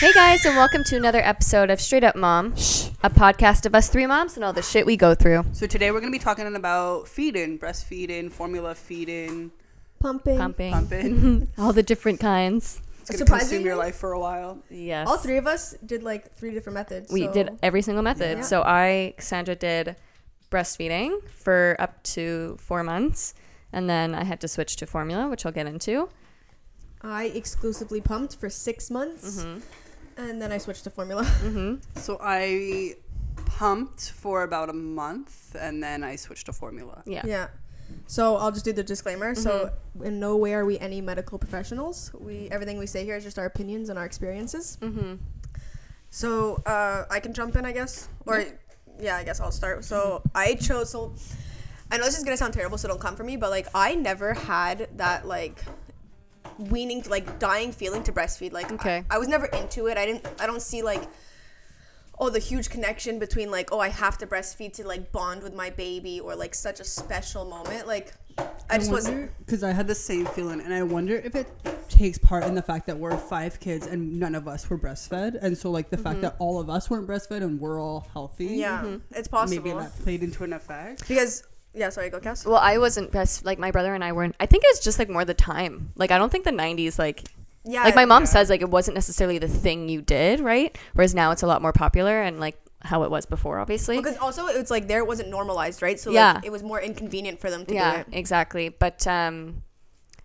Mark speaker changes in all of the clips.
Speaker 1: Hey guys, and welcome to another episode of Straight Up Mom, a podcast of us three moms and all the shit we go through.
Speaker 2: So today we're gonna be talking about feeding, breastfeeding, formula feeding,
Speaker 3: pumping.
Speaker 1: Pumping.
Speaker 2: pumping.
Speaker 1: all the different kinds.
Speaker 2: It's gonna
Speaker 3: Surprisingly-
Speaker 2: consume your life for a while.
Speaker 1: Yes.
Speaker 3: All three of us did like three different methods.
Speaker 1: we
Speaker 3: so-
Speaker 1: did every single method.
Speaker 3: Yeah.
Speaker 1: So I, Cassandra, did breastfeeding for up to four months. And then I had to switch to formula, which I'll get into.
Speaker 3: I exclusively pumped for six months,
Speaker 1: Mm-hmm.
Speaker 3: And then I switched to formula.
Speaker 1: Mm-hmm.
Speaker 2: So I pumped for about a month, and then I switched to formula.
Speaker 1: Yeah.
Speaker 3: yeah. So I'll just do the disclaimer. So
Speaker 1: Mm-hmm.
Speaker 3: in no way are we any medical professionals. We everything we say here is just our opinions and our experiences.
Speaker 1: Mm-hmm.
Speaker 3: So uh, I can jump in, I guess, or yeah, I guess I'll start. So I chose. So I know this is gonna sound terrible, so don't come for me. But like, I never had that like weaning, like dying feeling to breastfeed. Like,
Speaker 1: Okay.
Speaker 3: I, I was never into it. I didn't. I don't see like. Oh, the huge connection between like, oh, I have to breastfeed to like bond with my baby, or like such a special moment. Like, I just wasn't.
Speaker 4: because I had the same feeling, and I wonder if it takes part in the fact that we're five kids and none of us were breastfed, and so like the fact mm-hmm. that all of us weren't breastfed and we're all healthy.
Speaker 3: Yeah, mm-hmm. it's possible
Speaker 4: maybe that played into an effect.
Speaker 3: because yeah. Sorry, go Cass.
Speaker 1: Well, I wasn't breast like my brother and I weren't. I think it was just like more the time. Like I don't think the '90s like
Speaker 3: Yeah,
Speaker 1: like my mom
Speaker 2: yeah.
Speaker 1: says like it wasn't necessarily the thing you did right whereas now it's a lot more popular and like how it was before obviously
Speaker 3: Because also it's like there it wasn't normalized, right? So
Speaker 1: Yeah.
Speaker 3: like it was more inconvenient for them to
Speaker 1: yeah
Speaker 3: do it.
Speaker 1: exactly but um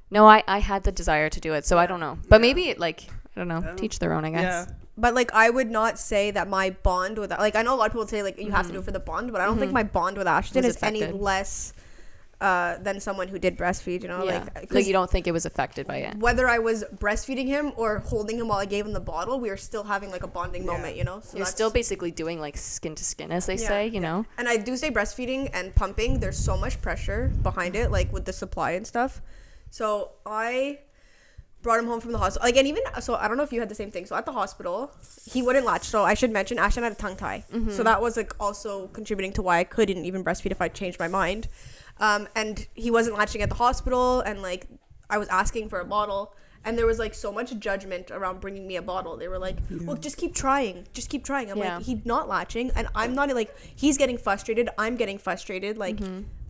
Speaker 1: no i i had the desire to do it so i don't know but maybe like i don't know
Speaker 2: don't-
Speaker 1: teach their own i guess
Speaker 2: Yeah.
Speaker 3: But like I would not say that my bond with like I know a lot of people say like you have to do it for the bond, but I don't think my bond with Ashton
Speaker 1: Mm-hmm.
Speaker 3: Is any less uh, than someone who did breastfeed. You know,
Speaker 1: yeah
Speaker 3: like,
Speaker 1: like,
Speaker 3: 'cause
Speaker 1: you don't think it was affected by it
Speaker 3: whether I was breastfeeding him or holding him while I gave him the bottle, we were still having like a bonding
Speaker 2: Yeah.
Speaker 3: moment. You know, so
Speaker 1: you're still basically doing like skin to skin as they
Speaker 3: Yeah,
Speaker 1: say you know
Speaker 3: And I do say breastfeeding and pumping, there's so much pressure behind it, like with the supply and stuff. So I brought him home from the hospital. Like, and even so, I don't know if you had the same thing. So at the hospital, he wouldn't latch. So I should mention, Ashton had a tongue tie. So that was like also contributing to why I couldn't even breastfeed if I changed my mind. Um, and he wasn't latching at the hospital, and like I was asking for a bottle. And there was like so much judgment around bringing me a bottle. They were like, "Well, just keep trying, just keep trying." I'm
Speaker 1: Yeah.
Speaker 3: like, "He's not latching, and I'm not like he's getting frustrated. I'm getting frustrated. Like,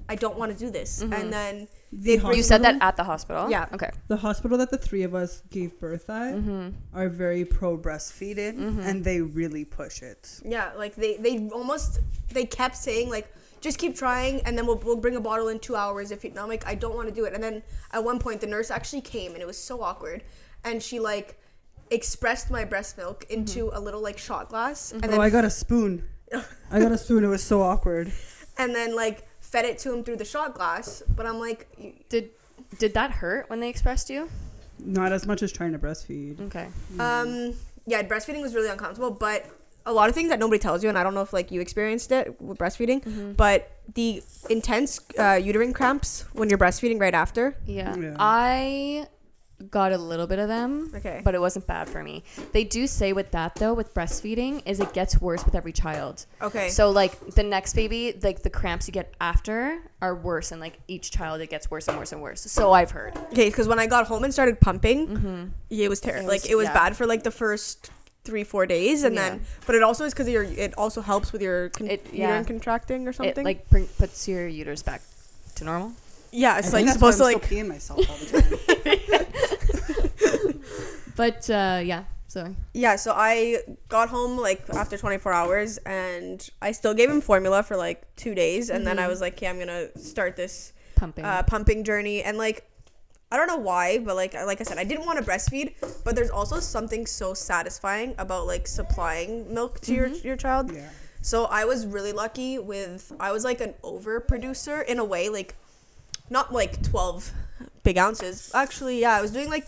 Speaker 3: I don't want to do this." And mm-hmm. then
Speaker 4: The
Speaker 1: you said that at the hospital
Speaker 3: Yeah.
Speaker 1: okay
Speaker 4: The hospital that the three of us gave birth at
Speaker 1: Mm-hmm.
Speaker 4: are very pro
Speaker 2: Breastfeeding, mm-hmm. and they really push it.
Speaker 3: yeah, like they they almost they kept saying like just keep trying and then we'll, we'll bring a bottle in two hours if you and I'm like I don't want to do it and then at one point the nurse actually came and it was so awkward and she like expressed my breast milk mm-hmm. into a little like shot glass and
Speaker 4: Oh, I got a spoon. I got a spoon. It was so awkward.
Speaker 3: and then like fed it to him through the shot glass but I'm like
Speaker 1: did did that hurt when they expressed you
Speaker 4: Not as much as trying to breastfeed.
Speaker 1: okay
Speaker 3: Um, yeah, breastfeeding was really uncomfortable, but a lot of things that nobody tells you, and I don't know if like you experienced it with breastfeeding, but the intense uh, uterine cramps when you're breastfeeding right after.
Speaker 1: Yeah.
Speaker 4: Yeah.
Speaker 1: I got a little bit of them.
Speaker 3: Okay.
Speaker 1: But it wasn't bad for me. They do say with that though, with breastfeeding, is it gets worse with every child.
Speaker 3: Okay.
Speaker 1: So like the next baby, like the cramps you get after are worse, and like each child it gets worse and worse and worse. So I've heard.
Speaker 3: Okay, because when I got home and started pumping, yeah, it was terrible. Like it was
Speaker 1: yeah.
Speaker 3: bad for like the first three four days, and
Speaker 1: Yeah.
Speaker 3: then but it also is because your it also helps with your con-
Speaker 1: It- yeah.
Speaker 3: uterine contracting or
Speaker 1: It
Speaker 3: something.
Speaker 1: like bring, puts your uterus back to normal.
Speaker 3: yeah, it's
Speaker 2: think
Speaker 3: like supposed to like
Speaker 2: still peeing myself all the time.
Speaker 1: But uh, yeah. So
Speaker 3: Yeah, so I got home like after 24 hours and I still gave him formula for like two days. And then I was like, okay, I'm going to start this
Speaker 1: pumping.
Speaker 3: uh, pumping journey. And like, I don't know why, but like, like I said, I didn't want to breastfeed, but there's also something so satisfying about like supplying milk to your, your child.
Speaker 2: Yeah.
Speaker 3: So I was really lucky with, I was like an over producer in a way, like not like 12 big ounces. Actually, yeah, I was doing like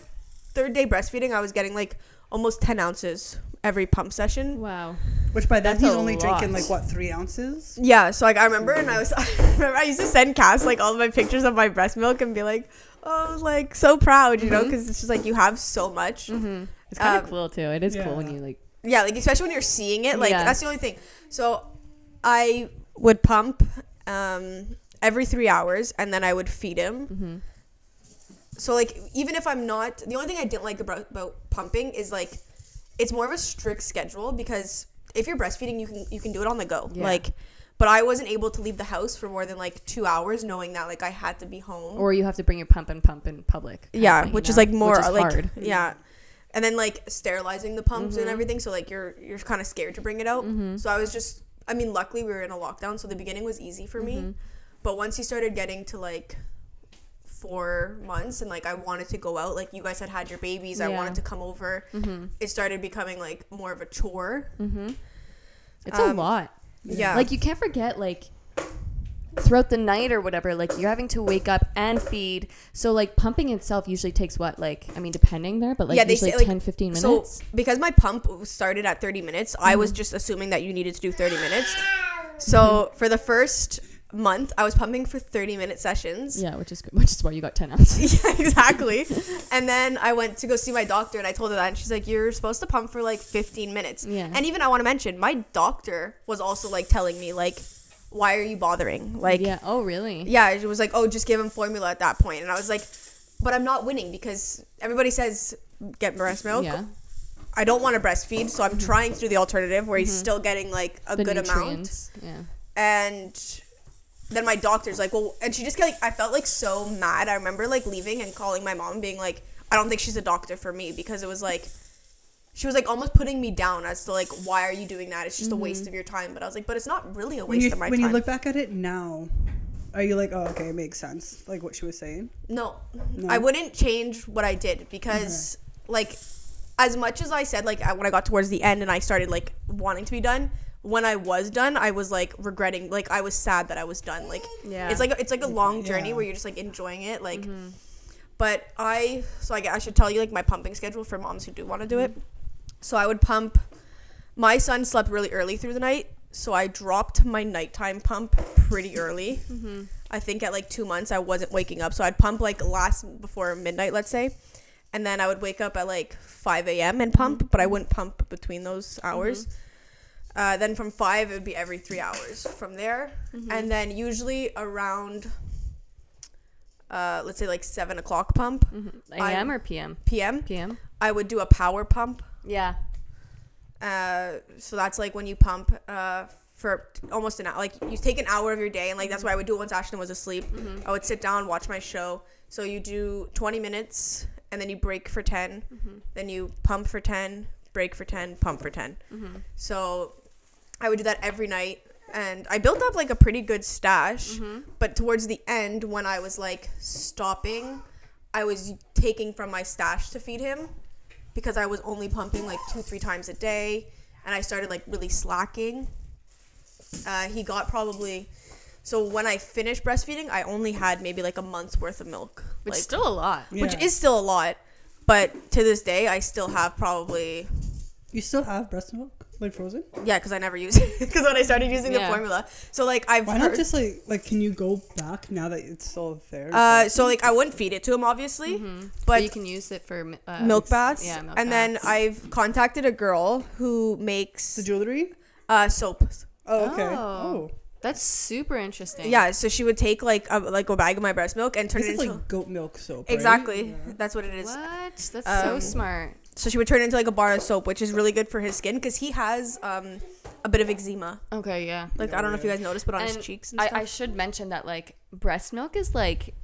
Speaker 3: third day breastfeeding. I was getting like almost 10 ounces every pump session.
Speaker 1: wow.
Speaker 2: Which by then
Speaker 1: That's
Speaker 2: he's
Speaker 1: a
Speaker 2: only drinking like what three ounces.
Speaker 3: Yeah, so like I remember, and I was, I remember I used to send Cass like all of my pictures of my breast milk and be like, oh, like so proud, you know, because it's just like you have so much.
Speaker 1: Mm-hmm. It's kind of
Speaker 3: Um,
Speaker 1: cool too. It is cool when you like.
Speaker 3: Yeah, like especially when you're seeing it, like
Speaker 1: Yeah.
Speaker 3: that's the only thing. So I would pump um, every three hours, and then I would feed him.
Speaker 1: Mm-hmm.
Speaker 3: So like even if I'm not, the only thing I didn't like about, about pumping is like it's more of a strict schedule because if you're breastfeeding, you can you can do it on the go.
Speaker 1: Yeah.
Speaker 3: Like, but I wasn't able to leave the house for more than like two hours, knowing that like I had to be home.
Speaker 1: Or you have to bring your pump and pump in public.
Speaker 3: yeah,
Speaker 1: thing, you
Speaker 3: which is like more
Speaker 1: Which is
Speaker 3: like
Speaker 1: hard.
Speaker 3: yeah, and then like sterilizing the pumps
Speaker 1: Mm-hmm.
Speaker 3: and everything. So like you're you're kind of scared to bring it out. So I was just, I mean, luckily we were in a lockdown, so the beginning was easy for
Speaker 1: Mm-hmm.
Speaker 3: me. But once you started getting to like four months and like I wanted to go out, like you guys had had your babies, I wanted to come over. It started becoming like more of a chore.
Speaker 1: It's
Speaker 3: Um,
Speaker 1: a lot.
Speaker 3: Yeah,
Speaker 1: Like you can't forget like throughout the night or whatever, like you're having to wake up and feed. So like pumping itself usually takes what? Like I mean depending there, but like
Speaker 3: Yeah, they
Speaker 1: usually
Speaker 3: say, like,
Speaker 1: 10 15
Speaker 3: So
Speaker 1: minutes.
Speaker 3: because my pump started at 30 minutes, I
Speaker 1: Mm-hmm.
Speaker 3: was just assuming that you needed to do 30 minutes. So for the first month, I was pumping for 30 minute sessions.
Speaker 1: yeah, which is good. Which is why you got 10 ounces.
Speaker 3: Yeah, exactly. and then I went to go see my doctor, and I told her that, and she's like, "You're supposed to pump for like 15 minutes."
Speaker 1: Yeah.
Speaker 3: And even I want to mention, my doctor was also like telling me like, "Why are you bothering?" Like,
Speaker 1: yeah. Oh really?
Speaker 3: yeah, it was like, "Oh, just give him formula at that point," and I was like, "But I'm not winning because everybody says get breast milk."
Speaker 1: Yeah.
Speaker 3: I don't want to breastfeed, so I'm trying to do the alternative where he's mm-hmm. still getting like a
Speaker 1: The
Speaker 3: good amount.
Speaker 1: nutrients. Yeah.
Speaker 3: And then my doctor's like, well, and she just like, I felt like so mad. I remember like leaving and calling my mom, being like, I don't think she's a doctor for me because it was like, she was like almost putting me down as to like, why are you doing that? It's just a mm-hmm. waste of your time. But I was like, but it's not really a waste
Speaker 4: you
Speaker 3: of my
Speaker 4: when
Speaker 3: time.
Speaker 4: When you look back at it now, are you like, oh, okay, it makes sense, like what she was saying?
Speaker 3: No,
Speaker 4: No?
Speaker 3: I wouldn't change what I did because, like, as much as I said, like, when I got towards the end and I started like wanting to be done, when I was done, I was like regretting, like, I was sad that I was done. Like,
Speaker 1: Yeah.
Speaker 3: it's like it's like a long journey
Speaker 4: Yeah.
Speaker 3: where you're just like enjoying it, like. Mm-hmm. But I, so I, I should tell you like my pumping schedule for moms who do want to do it. So I would pump. My son slept really early through the night, so I dropped my nighttime pump pretty early. Mm-hmm. I think at like two months I wasn't waking up, so I'd pump like last before midnight, let's say, and then I would wake up at like five a.m. and pump, mm-hmm. but I wouldn't pump between those hours. Uh, then from five, it would be every three hours from there, and then usually around, uh, let's say like seven o'clock pump
Speaker 1: AM or PM?
Speaker 3: p.m.
Speaker 1: PM.
Speaker 3: I would do a power pump.
Speaker 1: Yeah.
Speaker 3: Uh, so that's like when you pump uh, for almost an hour. Like you take an hour of your day, and like that's what I would do it once Ashton was asleep. I would sit down, watch my show. So you do 20 minutes, and then you break for 10. Then you pump for 10, break for 10, pump for 10. So I would do that every night. And I built up like a pretty good stash. But towards the end, when I was like stopping, I was taking from my stash to feed him because I was only pumping like two, three times a day, and I started like really slacking. Uh, he got probably so when I finished breastfeeding, I only had maybe like a month's worth of milk,
Speaker 1: Which
Speaker 3: like,
Speaker 1: is still a lot.
Speaker 3: which is still a lot. But to this day, I still have probably
Speaker 4: You still have breast milk, like frozen?
Speaker 3: yeah, because I never use it because when I started using the formula, so like I've
Speaker 4: Why
Speaker 3: heard,
Speaker 4: not just like like can you go back now that it's still there?
Speaker 3: uh, so like I wouldn't feed it to him obviously,
Speaker 1: But
Speaker 3: but
Speaker 1: you can use it for uh,
Speaker 3: milk baths.
Speaker 1: Yeah, milk
Speaker 3: and then. I've contacted a girl who makes
Speaker 4: the jewelry?
Speaker 3: uh, soap.
Speaker 4: Oh, okay.
Speaker 1: Oh.
Speaker 4: Oh.
Speaker 1: That's super interesting.
Speaker 3: Yeah, so she would take like a, like a bag of my breast milk and turn
Speaker 4: This
Speaker 3: it
Speaker 4: is
Speaker 3: into
Speaker 4: like goat milk soap. right?
Speaker 3: exactly.
Speaker 4: Yeah.
Speaker 3: That's what it is.
Speaker 1: What? That's
Speaker 3: Um,
Speaker 1: so smart.
Speaker 3: So she would turn it into like a bar of soap, which is really good for his skin because he has um a bit of eczema.
Speaker 1: Okay, yeah.
Speaker 3: Like I don't know if you guys noticed, but on his
Speaker 1: And
Speaker 3: cheeks and
Speaker 1: I,
Speaker 3: stuff.
Speaker 1: I should mention that like breast milk is like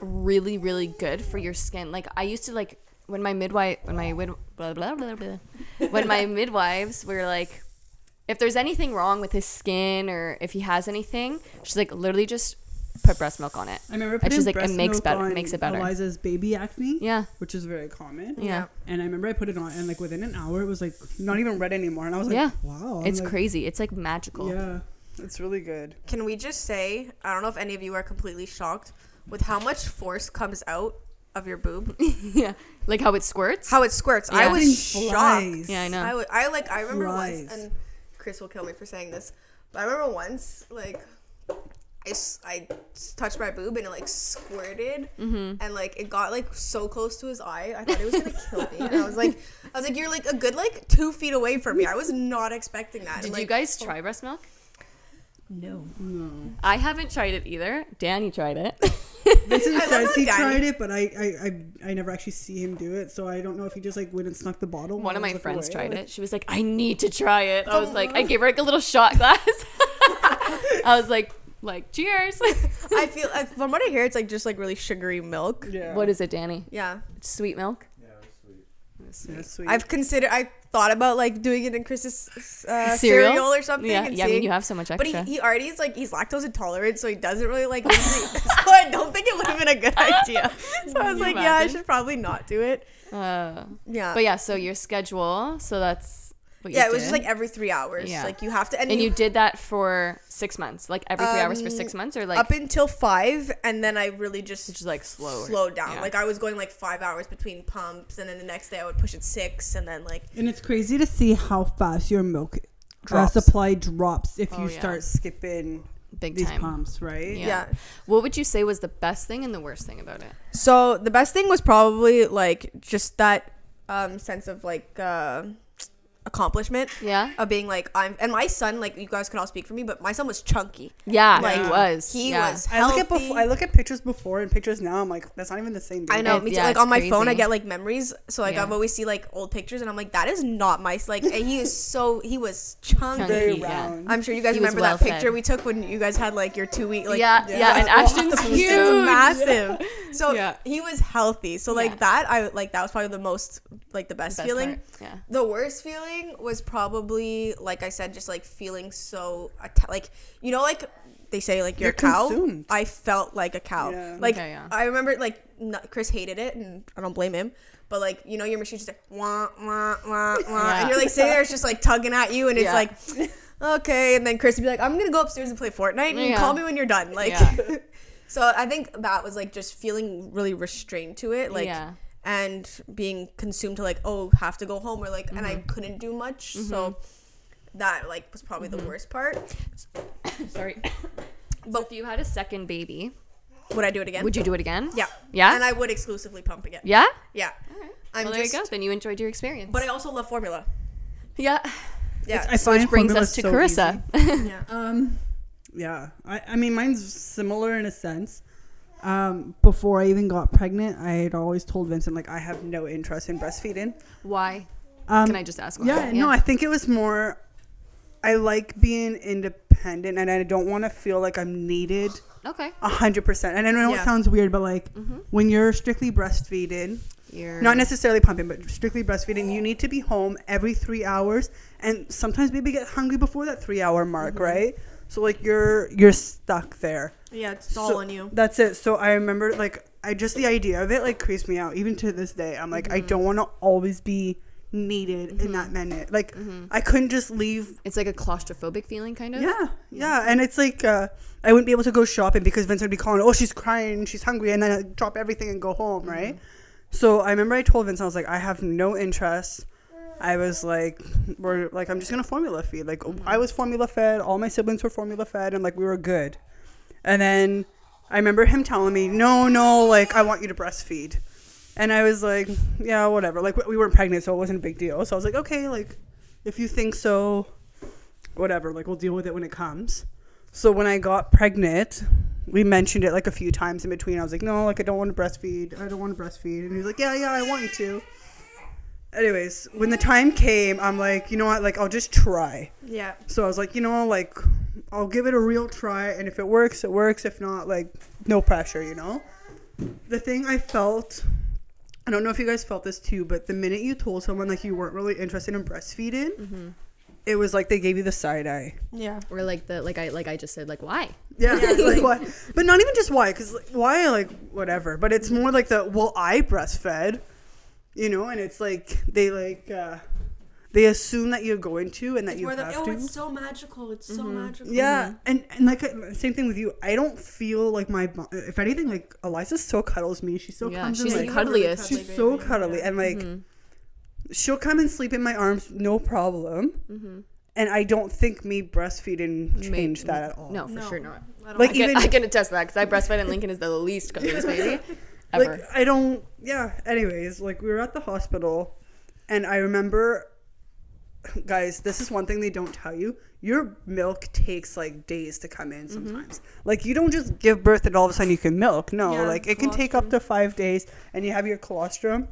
Speaker 1: really really good for your skin. Like I used to like when my midwife when my wid- blah, blah, blah, blah, when my midwives were like if there's anything wrong with his skin or if he has anything, she's like literally just put breast milk on it.
Speaker 4: I remember
Speaker 1: And
Speaker 4: putting
Speaker 1: she's like, it
Speaker 4: breast
Speaker 1: makes
Speaker 4: milk
Speaker 1: better-
Speaker 4: on
Speaker 1: makes it better.
Speaker 4: Eliza's baby acne,
Speaker 1: Yeah.
Speaker 4: which is very common.
Speaker 1: Yeah.
Speaker 4: And I remember I put it on, and like within an hour, it was like not even red anymore, and I was like,
Speaker 1: Yeah.
Speaker 4: wow, I'm
Speaker 1: It's
Speaker 4: like,
Speaker 1: crazy. It's like magical.
Speaker 4: Yeah, it's really good.
Speaker 3: Can we just say I don't know if any of you are completely shocked with how much force comes out of your boob,
Speaker 1: yeah. Like how it squirts.
Speaker 3: how it squirts. I was shocked.
Speaker 1: yeah, I know.
Speaker 3: I, would, I like I remember
Speaker 4: Flies.
Speaker 3: once, and Chris will kill me for saying this, but I remember once like I, s- I s- touched my boob and it like squirted
Speaker 1: Mm-hmm.
Speaker 3: and like it got like so close to his eye. I thought it was gonna kill me. And I was like, I was like, you're like a good like two feet away from me. I was not expecting that.
Speaker 1: Did
Speaker 3: And,
Speaker 1: you
Speaker 3: like,
Speaker 1: guys try breast milk?
Speaker 2: No.
Speaker 4: No,
Speaker 1: I haven't tried it either. Danny tried it.
Speaker 4: Vincent
Speaker 3: I
Speaker 4: says he
Speaker 3: Danny-
Speaker 4: tried it, but I, I, I, I never actually see him do it, so I don't know if he just like went and snuck the bottle.
Speaker 1: One of my friends
Speaker 4: away.
Speaker 1: tried
Speaker 4: Like,
Speaker 1: it. She was like, "I need to try it." I was like, I gave her like a little shot glass. I was like, like, cheers.
Speaker 3: I feel I, from what I hear, it's like just like really sugary milk.
Speaker 4: Yeah.
Speaker 1: what is it, Danny?
Speaker 3: Yeah,
Speaker 1: Sweet milk.
Speaker 4: Yeah, it's sweet. It's sweet.
Speaker 3: I've considered. I thought about like doing it in Chris's uh,
Speaker 1: Cereal?
Speaker 3: cereal? or something.
Speaker 1: Yeah,
Speaker 3: and
Speaker 1: yeah. I mean, you have so much extra.
Speaker 3: But he, he already is like he's lactose intolerant, so he doesn't really like. usually- so I don't think it would have been a good idea. So I was
Speaker 1: Can
Speaker 3: like,
Speaker 1: you
Speaker 3: yeah, I should probably not do it.
Speaker 1: uh,
Speaker 3: Yeah,
Speaker 1: but yeah, so your schedule. So that's what you
Speaker 3: yeah, it was just like every three hours.
Speaker 1: Yeah.
Speaker 3: Like you have to, and,
Speaker 1: And
Speaker 3: you,
Speaker 1: you did that for six months, like every three hours for six
Speaker 3: Um,
Speaker 1: months, or like
Speaker 3: up until five, and then I really just
Speaker 1: just like slow.
Speaker 3: slowed down.
Speaker 1: yeah.
Speaker 3: Like I was going like five hours between pumps, and then the next day I would push it six, and then like
Speaker 4: and it's crazy to see how fast your milk uh,
Speaker 3: Drops.
Speaker 4: supply drops if
Speaker 1: Oh,
Speaker 4: you
Speaker 1: yeah.
Speaker 4: start skipping
Speaker 1: big
Speaker 4: these
Speaker 1: time.
Speaker 4: pumps, right?
Speaker 1: Yeah.
Speaker 3: yeah.
Speaker 1: What would you say was the best thing and the worst thing about it?
Speaker 3: So the best thing was probably like just that um, sense of like uh, accomplishment
Speaker 1: Yeah.
Speaker 3: of being like I'm and my son like you guys could all speak for me, but my son was chunky.
Speaker 1: Yeah,
Speaker 3: Like,
Speaker 1: he was.
Speaker 3: He
Speaker 1: yeah.
Speaker 3: was
Speaker 4: I look at before, I look at pictures before and pictures now. I'm like, that's not even the same.
Speaker 3: I know,
Speaker 1: It-
Speaker 3: me too.
Speaker 1: yeah,
Speaker 3: like on my phone, I get like memories. So like
Speaker 1: Yeah.
Speaker 3: I've always see like old pictures, and I'm like, that is not my like. he is so he was chunky.
Speaker 4: Very
Speaker 1: Chunky, yeah.
Speaker 4: round.
Speaker 3: I'm sure you guys
Speaker 1: He was
Speaker 3: remember that
Speaker 1: well
Speaker 3: picture
Speaker 1: fed.
Speaker 3: we took when you guys had like your two week like
Speaker 1: yeah, yeah,
Speaker 4: Yeah.
Speaker 1: and Ashton's
Speaker 3: He
Speaker 1: huge.
Speaker 3: was massive. So
Speaker 1: Yeah.
Speaker 3: he was healthy. So like
Speaker 1: Yeah.
Speaker 3: that, I like that was probably the most like the best,
Speaker 1: Best
Speaker 3: feeling.
Speaker 1: part, Yeah.
Speaker 3: The worst feeling was probably like I said, just like feeling so atta- like you know like they say like you're,
Speaker 4: You're
Speaker 3: a cow.
Speaker 4: consumed.
Speaker 3: I felt like a cow.
Speaker 4: Yeah.
Speaker 3: Like
Speaker 1: Okay, yeah.
Speaker 3: I remember like n- Chris hated it, and I don't blame him. But like you know your machine's just like wah wah wah wah,
Speaker 1: Yeah.
Speaker 3: and you're like sitting there, it's just like tugging at you, and it's
Speaker 1: Yeah.
Speaker 3: like. Okay, and then Chris would be like, "I'm gonna go upstairs and play Fortnite, and
Speaker 1: Yeah.
Speaker 3: call me when you're done." Like,
Speaker 1: Yeah.
Speaker 3: so I think that was like just feeling really restrained to it, like,
Speaker 1: Yeah.
Speaker 3: And being consumed to like, oh, have to go home or like, and I
Speaker 1: Mm-hmm.
Speaker 3: couldn't do much. So that like was probably
Speaker 1: Mm-hmm.
Speaker 3: the worst part.
Speaker 1: Sorry. But if you had a second baby,
Speaker 3: Would I do it again?
Speaker 1: would you do it again?
Speaker 3: Yeah.
Speaker 1: Yeah?
Speaker 3: And I would exclusively pump again.
Speaker 1: Yeah?
Speaker 3: Yeah. I'm
Speaker 1: well, there
Speaker 3: just,
Speaker 1: you go. Then you enjoyed your experience.
Speaker 3: but I also love formula.
Speaker 1: yeah.
Speaker 3: Yeah.
Speaker 4: I find
Speaker 1: Which brings us to
Speaker 4: so
Speaker 1: Carissa.
Speaker 3: yeah.
Speaker 4: Um, yeah. I, I mean, mine's similar in a sense. Um, before I even got pregnant, I had always told Vincent like I have no interest in breastfeeding.
Speaker 1: Why?
Speaker 4: Um,
Speaker 1: Can I just ask why?
Speaker 4: Yeah, no, I think it was more. I like being independent, and I don't want to feel like I'm needed
Speaker 1: Okay.
Speaker 4: a hundred percent. And I know
Speaker 3: Yeah.
Speaker 4: it sounds weird, but like
Speaker 1: Mm-hmm.
Speaker 4: when you're strictly breastfeeding,
Speaker 1: You're
Speaker 4: not necessarily pumping, but strictly breastfeeding, you need to be home every three hours, and sometimes baby get hungry before that three hour mark,
Speaker 1: Mm-hmm.
Speaker 4: right? So like you're you're stuck there.
Speaker 3: Yeah. It's all
Speaker 4: So-
Speaker 3: on you.
Speaker 4: That's it. So I remember like I just the idea of it like creeps me out even to this day. I'm like I
Speaker 1: Mm-hmm.
Speaker 4: don't want to always be needed in that minute. Like
Speaker 1: Mm-hmm.
Speaker 4: I couldn't just leave.
Speaker 1: It's like a claustrophobic feeling, kind of.
Speaker 4: Yeah, yeah, and it's like uh, I wouldn't be able to go shopping because Vince would be calling. Oh, she's crying, she's hungry, and then I'd drop everything and go home, right? So I remember I told Vince I was like I have no interest. I was like, we're like, I'm just gonna formula feed. Like, I was formula fed. All my siblings were formula fed, and like we were good. And then I remember him telling me, no, no, like I want you to breastfeed. And I was like, yeah, whatever. Like we weren't pregnant, so it wasn't a big deal. So I was like, okay, like if you think so, whatever. Like we'll deal with it when it comes. So when I got pregnant, we mentioned it like a few times in between. I was like, no, like I don't want to breastfeed. I don't want to breastfeed. And he was like, yeah, yeah, I want you to. Anyways, when the time came, I'm like, you know what? Like I'll just try.
Speaker 3: Yeah.
Speaker 4: So I was like, you know, like I'll give it a real try, and if it works, it works. If not, like no pressure, you know. The thing I felt, I don't know if you guys felt this too, but the minute you told someone like you weren't really interested in breastfeeding, mm-hmm. it was like they gave you the side eye.
Speaker 3: Yeah.
Speaker 1: Or like the like I like I just said like why?
Speaker 4: Yeah, like why? But not even just why, because like, why, like whatever. But it's more like the well, I breastfed, you know, and it's like they like uh they assume that you're going to and that you
Speaker 3: Where the,
Speaker 4: have
Speaker 3: oh,
Speaker 4: to.
Speaker 3: it's so magical. It's so mm-hmm. magical.
Speaker 4: Yeah, and and like same thing with you. I don't feel like my if anything like Eliza still cuddles me. She still
Speaker 1: Yeah,
Speaker 4: comes
Speaker 1: she's
Speaker 4: and
Speaker 1: the
Speaker 4: like
Speaker 1: cuddliest.
Speaker 4: she's so cuddly and like mm-hmm. she'll come and sleep in my arms no problem. Mm-hmm. And I don't think me breastfeeding changed that at all.
Speaker 1: No, for
Speaker 3: No.
Speaker 1: sure not.
Speaker 4: like
Speaker 1: I can,
Speaker 4: even
Speaker 1: I can attest to that because I breastfed and Lincoln is the least cuddliest baby ever.
Speaker 4: like I don't yeah. Anyways, like we were at the hospital, and I remember guys, this is one thing they don't tell you. Your milk takes like days to come in sometimes. Like you don't just give birth and all of a sudden you can milk. No,
Speaker 3: Yeah,
Speaker 4: like it can take up to five days, and you have your colostrum.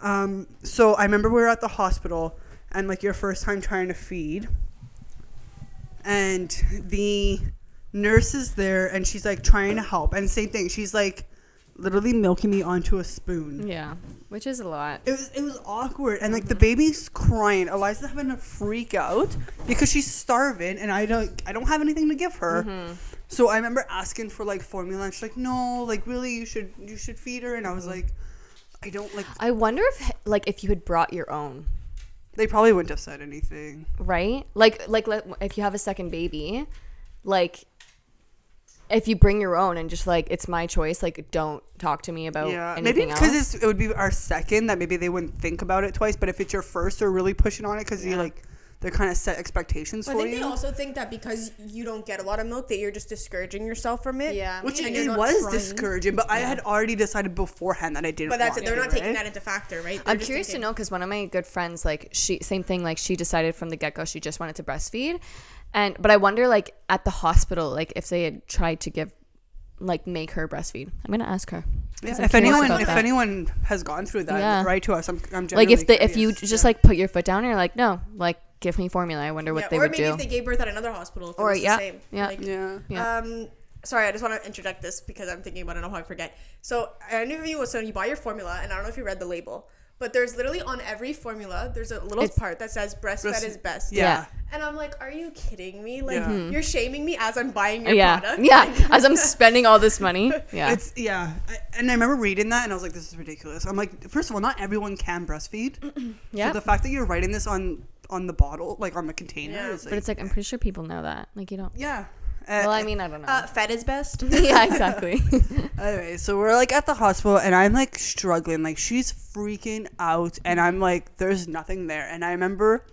Speaker 4: Um, so I remember we were at the hospital, and like your first time trying to feed, and the nurse is there, and she's like trying to help, and same thing. She's like literally milking me onto a spoon.
Speaker 1: Yeah, which is a lot.
Speaker 4: It was it was awkward and like the baby's crying. Eliza's having a freak out because she's starving and I don't I don't have anything to give her. Mm-hmm. So I remember asking for like formula and she's like, No, like really you should you should feed her and I was mm-hmm. like I don't like
Speaker 1: I wonder if like if you had brought your own,
Speaker 4: they probably wouldn't have said anything.
Speaker 1: right? Like like if you have a second baby, like if you bring your own and just like it's my choice, like don't talk to me about
Speaker 4: yeah. Maybe because
Speaker 1: else.
Speaker 4: it would be our second that maybe they wouldn't think about it twice, but if it's your first they're really pushing on it because you like they're kind of set expectations
Speaker 3: I
Speaker 4: for
Speaker 3: think
Speaker 4: you.
Speaker 3: they also think that because you don't get a lot of milk, that you're just discouraging yourself from it.
Speaker 1: Yeah.
Speaker 4: which
Speaker 3: And
Speaker 4: it, it was
Speaker 3: trying.
Speaker 4: discouraging, but I had already decided beforehand that I didn't.
Speaker 3: But that's
Speaker 4: want
Speaker 3: it. They're
Speaker 4: to,
Speaker 3: not taking
Speaker 4: right?
Speaker 3: that into factor, right? They're
Speaker 1: I'm
Speaker 3: just
Speaker 1: curious to know because one of my good friends, like she, same thing. Like she decided from the get go she just wanted to breastfeed, and but I wonder like at the hospital, like if they had tried to give, like make her breastfeed. I'm gonna ask her.
Speaker 4: Yeah,
Speaker 1: I'm
Speaker 4: if anyone if
Speaker 1: that.
Speaker 4: anyone has gone through that,
Speaker 1: Yeah.
Speaker 4: write to us. I'm, I'm
Speaker 1: like if the if you just
Speaker 4: Yeah.
Speaker 1: like put your foot down and you're like no, like give me formula. I wonder what
Speaker 3: Yeah,
Speaker 1: they would do.
Speaker 3: or maybe if they gave birth at another hospital, if it
Speaker 1: Or,
Speaker 3: was
Speaker 1: yeah,
Speaker 3: the same.
Speaker 1: yeah.
Speaker 3: Like,
Speaker 4: yeah.
Speaker 1: Yeah.
Speaker 3: Um, sorry, I just want to interject this because I'm thinking about it. I don't know how I forget. So I knew you was so you buy your formula, and I don't know if you read the label, but there's literally on every formula there's a little
Speaker 1: It's-
Speaker 3: part that says breastfed
Speaker 4: Breast-
Speaker 3: is best.
Speaker 4: Yeah.
Speaker 3: And I'm like, are you kidding me? Like
Speaker 4: Yeah. Mhm.
Speaker 3: you're shaming me as I'm buying your
Speaker 1: yeah,
Speaker 3: product.
Speaker 1: yeah. As I'm spending all this money, yeah.
Speaker 4: It's yeah, I, and I remember reading that and I was like, "This is ridiculous." I'm like, first of all, not everyone can breastfeed.
Speaker 1: Yeah.
Speaker 4: So the fact that you're writing this on on the bottle, like on the container,
Speaker 3: Yeah.
Speaker 4: is like,
Speaker 1: but it's like I'm pretty sure people know that. Like you don't.
Speaker 4: yeah. Uh,
Speaker 1: Well, I mean, I don't know.
Speaker 3: uh, fed is best.
Speaker 1: yeah, exactly.
Speaker 4: Anyway, so we're like at the hospital and I'm like struggling. Like she's freaking out and I'm like, there's nothing there. And I remember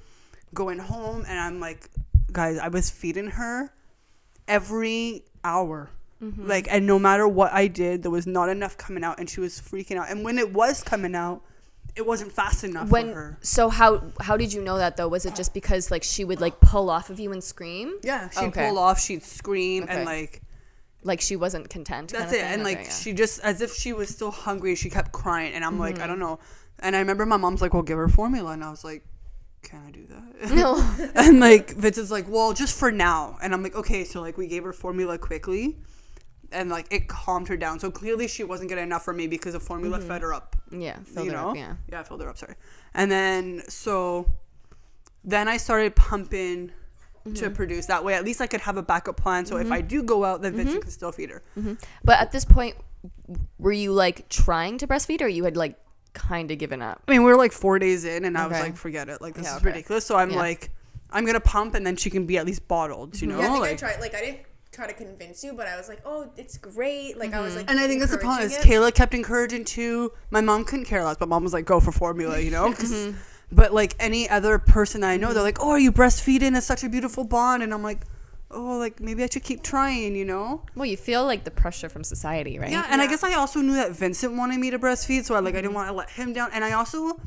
Speaker 4: going home and I'm like, guys, I was feeding her every hour. Like, and no matter what I did, there was not enough coming out and she was freaking out. And when it was coming out, it wasn't fast enough for her.
Speaker 1: so how how did you know that though? Was it just because like she would like pull off of you and scream?
Speaker 4: Yeah, she'd
Speaker 1: Okay.
Speaker 4: pull off, she'd scream,
Speaker 1: Okay.
Speaker 4: and like,
Speaker 1: like she wasn't content.
Speaker 4: That's it. And like
Speaker 1: yeah.
Speaker 4: she just as if she was still hungry, she kept crying, and I'm like,
Speaker 1: Mm-hmm.
Speaker 4: I don't know. And I remember my mom's like, "Well, give her formula," and I was like, "Can I do that?"
Speaker 1: no.
Speaker 4: and like Vince is like, "Well, just for now." And I'm like, "Okay." So like we gave her formula quickly, and like it calmed her down. So clearly she wasn't getting enough for me because the formula fed her up.
Speaker 1: Yeah, Mm-hmm. filled
Speaker 4: you
Speaker 1: her
Speaker 4: know?
Speaker 1: up, yeah.
Speaker 4: Yeah, I filled her up. Sorry. And then so then I started pumping. To
Speaker 1: Mm-hmm.
Speaker 4: produce that way, at least I could have a backup plan. So if I do go out, then
Speaker 1: Mm-hmm.
Speaker 4: Vincent can still feed her.
Speaker 1: But at this point, were you like trying to breastfeed, or you had like kind of given up?
Speaker 4: I mean, we were like four days in, and I was like, forget it. Like, this
Speaker 1: Yeah,
Speaker 4: is
Speaker 1: okay.
Speaker 4: ridiculous. So I'm
Speaker 1: Yeah.
Speaker 4: like, I'm going to pump, and then she can be at least bottled, you know?
Speaker 3: Yeah, I think
Speaker 4: like,
Speaker 3: I tried. Like I didn't try to convince you, but I was like, oh, it's great. Like I was like,
Speaker 4: and I think that's the problem is
Speaker 3: it.
Speaker 4: Kayla kept encouraging too. My mom couldn't care less, but mom was like, go for formula, you know.
Speaker 1: Mm-hmm.
Speaker 4: But like any other person I know, they're like, oh, are you breastfeeding? It's such a beautiful bond. And I'm like, oh, like maybe I should keep trying, you know?
Speaker 1: Well, you feel like the pressure from society, right?
Speaker 4: Yeah, and I guess I also knew that Vincent wanted me to breastfeed, so I like I didn't
Speaker 1: Mm-hmm.
Speaker 4: want to let him down. And I also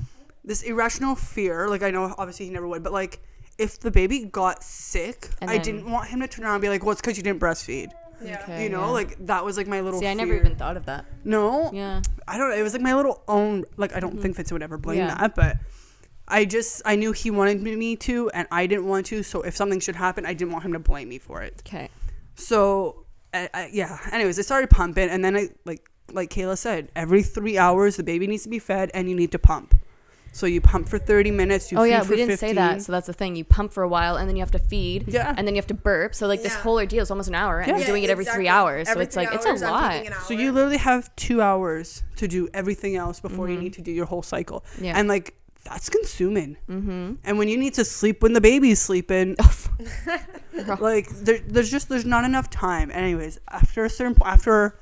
Speaker 4: this irrational fear, like I know obviously he never would, but like if the baby got sick,
Speaker 1: And
Speaker 4: I
Speaker 1: then-
Speaker 4: didn't want him to turn around and be like, "Well, it's because you didn't breastfeed."
Speaker 3: Yeah.
Speaker 1: Okay,
Speaker 4: you know,
Speaker 1: yeah.
Speaker 4: like that was like my little.
Speaker 1: See, I never
Speaker 4: fear.
Speaker 1: even thought of that.
Speaker 4: No,
Speaker 1: Yeah.
Speaker 4: I don't know. It was like my little own. Like I don't think Vince would ever blame
Speaker 1: Mm-hmm. Yeah.
Speaker 4: that, but. I just I knew he wanted me to, and I didn't want to. So if something should happen, I didn't want him to blame me for it.
Speaker 1: Okay.
Speaker 4: So, I, I, yeah. Anyways, I started pumping, and then I like like Kayla said, every three hours the baby needs to be fed, and you need to pump. So you pump for thirty minutes. You
Speaker 1: oh
Speaker 4: feed
Speaker 1: yeah,
Speaker 4: for
Speaker 1: we didn't
Speaker 4: 15.
Speaker 1: say that. So that's the thing. You pump for a while, and then you have to feed.
Speaker 4: Yeah.
Speaker 1: And then you have to burp. So like this
Speaker 3: Yeah.
Speaker 1: whole ordeal is almost an hour, and
Speaker 4: Yeah.
Speaker 1: you're doing it every three
Speaker 3: exactly.
Speaker 1: hours. so it's
Speaker 3: three
Speaker 1: like it's a lot.
Speaker 4: So you literally have two hours to do everything else before you need to do your whole cycle.
Speaker 1: Mm-hmm. Yeah.
Speaker 4: And like that's consuming. Mm-hmm. And when you need to sleep when the baby's sleeping, like there, there's just there's not enough time. Anyways, after a certain po- after,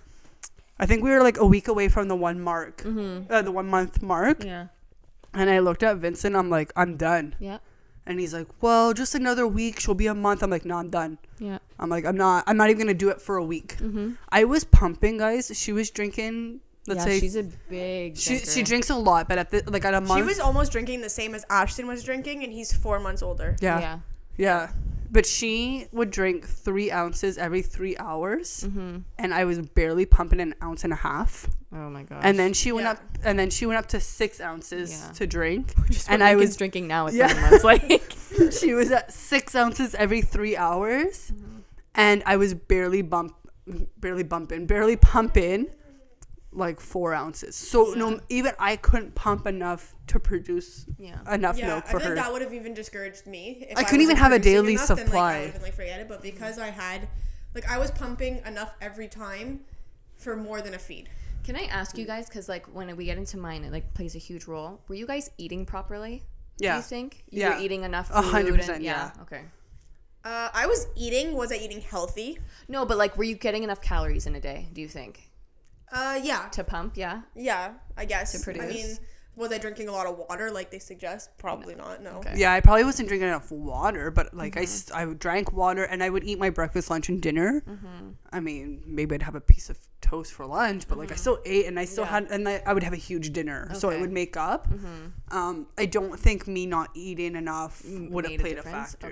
Speaker 4: I think we were like a week away from the one mark, uh, the one month mark.
Speaker 1: yeah.
Speaker 4: And I looked at Vincent. I'm like, I'm done.
Speaker 1: Yeah.
Speaker 4: And he's like, Well, just another week. She'll be a month. I'm like, No, I'm done.
Speaker 1: Yeah.
Speaker 4: I'm like, I'm not. I'm not even gonna do it for a week.
Speaker 1: Mm-hmm.
Speaker 4: I was pumping, guys. She was drinking Let's
Speaker 1: yeah,
Speaker 4: say
Speaker 1: she's a big.
Speaker 4: she
Speaker 1: drinker.
Speaker 4: she drinks a lot, but at the like at a month.
Speaker 3: She was almost drinking the same as Ashton was drinking, and he's four months older.
Speaker 4: yeah,
Speaker 1: Yeah.
Speaker 4: yeah. But she would drink three ounces every three hours,
Speaker 1: Mm-hmm.
Speaker 4: and I was barely pumping an ounce and a half.
Speaker 1: Oh my god.
Speaker 4: And then she went
Speaker 3: Yeah.
Speaker 4: up, and then she went up to six ounces
Speaker 1: Yeah.
Speaker 4: to drink.
Speaker 1: Just
Speaker 4: and
Speaker 1: what
Speaker 4: I was-
Speaker 1: drinking now at
Speaker 4: Yeah.
Speaker 1: seven months. Like.
Speaker 4: she was at six ounces every three hours,
Speaker 1: Mm-hmm.
Speaker 4: and I was barely bump, barely bumping, barely pumping, like four ounces. So no, even I couldn't pump enough to produce
Speaker 1: Yeah.
Speaker 4: enough
Speaker 3: Yeah,
Speaker 4: milk
Speaker 3: I
Speaker 4: for
Speaker 3: feel
Speaker 4: her.
Speaker 3: like that would have even discouraged me. If
Speaker 4: I couldn't even have a
Speaker 3: producing
Speaker 4: daily
Speaker 3: enough, then, like,
Speaker 4: supply.
Speaker 3: I would have been like forget it. But because I had, like, I was pumping enough every time for more than a feed.
Speaker 1: Can I ask you guys, because like when we get into mine, it like plays a huge role. Were you guys eating properly?
Speaker 4: Yeah.
Speaker 1: Do you think you
Speaker 4: Yeah.
Speaker 1: were eating enough
Speaker 4: A
Speaker 1: food?
Speaker 4: hundred
Speaker 1: and-
Speaker 4: percent, yeah.
Speaker 1: Okay.
Speaker 3: Uh, I was eating. Was I eating healthy?
Speaker 1: No, but like, were you getting enough calories in a day? Do you think
Speaker 3: Uh, yeah,
Speaker 1: to pump? Yeah.
Speaker 3: yeah. I guess.
Speaker 1: To produce.
Speaker 3: I mean, was I drinking a lot of water like they suggest? Probably not. No.
Speaker 1: Okay.
Speaker 4: yeah, I probably wasn't drinking enough water, but like I, s-
Speaker 1: Mm-hmm.
Speaker 4: I drank water and I would eat my breakfast, lunch, and dinner.
Speaker 1: Mm-hmm.
Speaker 4: I mean, maybe I'd have a piece of toast for lunch, but like I still ate and I still
Speaker 1: Yeah.
Speaker 4: had, and I, I would have a huge dinner, so it would make up.
Speaker 1: Mm-hmm.
Speaker 4: Um, I don't think me not eating enough would have played a,
Speaker 1: difference?
Speaker 4: factor.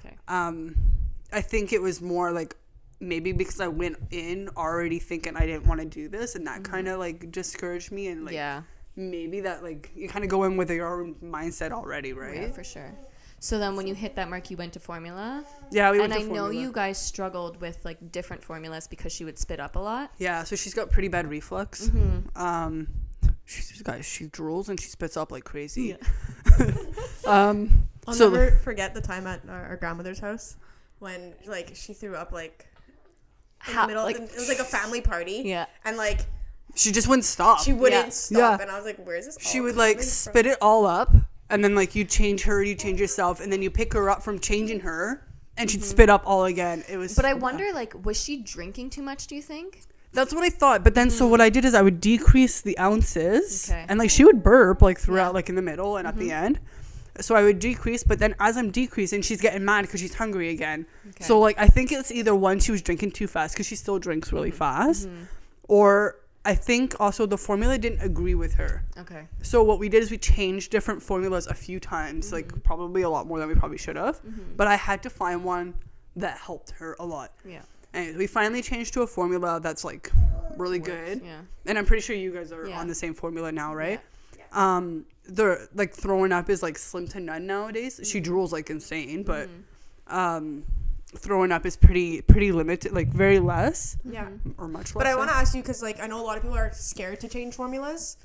Speaker 1: Okay. Okay.
Speaker 4: Um, I think it was more like maybe because I went in already thinking I didn't want to do this, and that kind of like discouraged me, and like
Speaker 1: Mm-hmm. yeah.
Speaker 4: maybe that like you kind of go in with your own mindset already, right?
Speaker 1: Yeah, for sure. So then, when you hit that mark, you went to formula,
Speaker 4: Yeah, we went
Speaker 1: and I
Speaker 4: to
Speaker 1: know you guys struggled with like different formulas because she would spit up a lot.
Speaker 4: Yeah, so she's got pretty bad reflux.
Speaker 1: Mm-hmm.
Speaker 4: Um, she's guys, she drools and she spits up like crazy. um,
Speaker 3: I'll
Speaker 4: so
Speaker 3: never forget the time at our, our grandmother's house when like she threw up like in
Speaker 1: How-
Speaker 3: the middle.
Speaker 1: like-
Speaker 3: it was like a family party.
Speaker 1: Yeah.
Speaker 3: And like
Speaker 4: she just wouldn't stop.
Speaker 3: she wouldn't
Speaker 1: Yeah.
Speaker 3: stop,
Speaker 4: Yeah.
Speaker 3: and I was like, "Where's this?"
Speaker 4: she
Speaker 3: all
Speaker 4: would like
Speaker 3: coming from?
Speaker 4: spit it all up and then like you change her you change yourself and then you pick her up from changing her and she'd spit up all again it was
Speaker 1: Mm-hmm. But I
Speaker 4: so bad.
Speaker 1: wonder, like, was she drinking too much? Do you think?
Speaker 4: that's what i thought but then so what i did is i would decrease the ounces
Speaker 1: Okay.
Speaker 4: and like she would burp like throughout
Speaker 1: Yeah. Mm-hmm.
Speaker 4: like in the middle and at the end so i would decrease but then as i'm decreasing she's getting mad because she's hungry again
Speaker 1: Okay.
Speaker 4: so like i think it's either one she was drinking too fast because she still drinks really
Speaker 1: Mm-hmm.
Speaker 4: fast or i think also the formula didn't agree with her
Speaker 1: Okay.
Speaker 4: so what we did is we changed different formulas a few times,
Speaker 1: Mm-hmm.
Speaker 4: like probably a lot more than we probably should have. But I had to find one that helped her a lot.
Speaker 1: Yeah.
Speaker 4: And we finally changed to a formula that's like really good.
Speaker 1: Yeah.
Speaker 4: And I'm pretty sure you guys are
Speaker 1: Yeah.
Speaker 4: on the same formula now, right? Yeah. Um, the like throwing up is like slim to none nowadays.
Speaker 1: Mm-hmm.
Speaker 4: She drools like insane, but um, throwing up is pretty pretty limited, like very less
Speaker 3: Yeah.
Speaker 4: or much less.
Speaker 3: But I want to ask you because like I know a lot of people are scared to change formulas.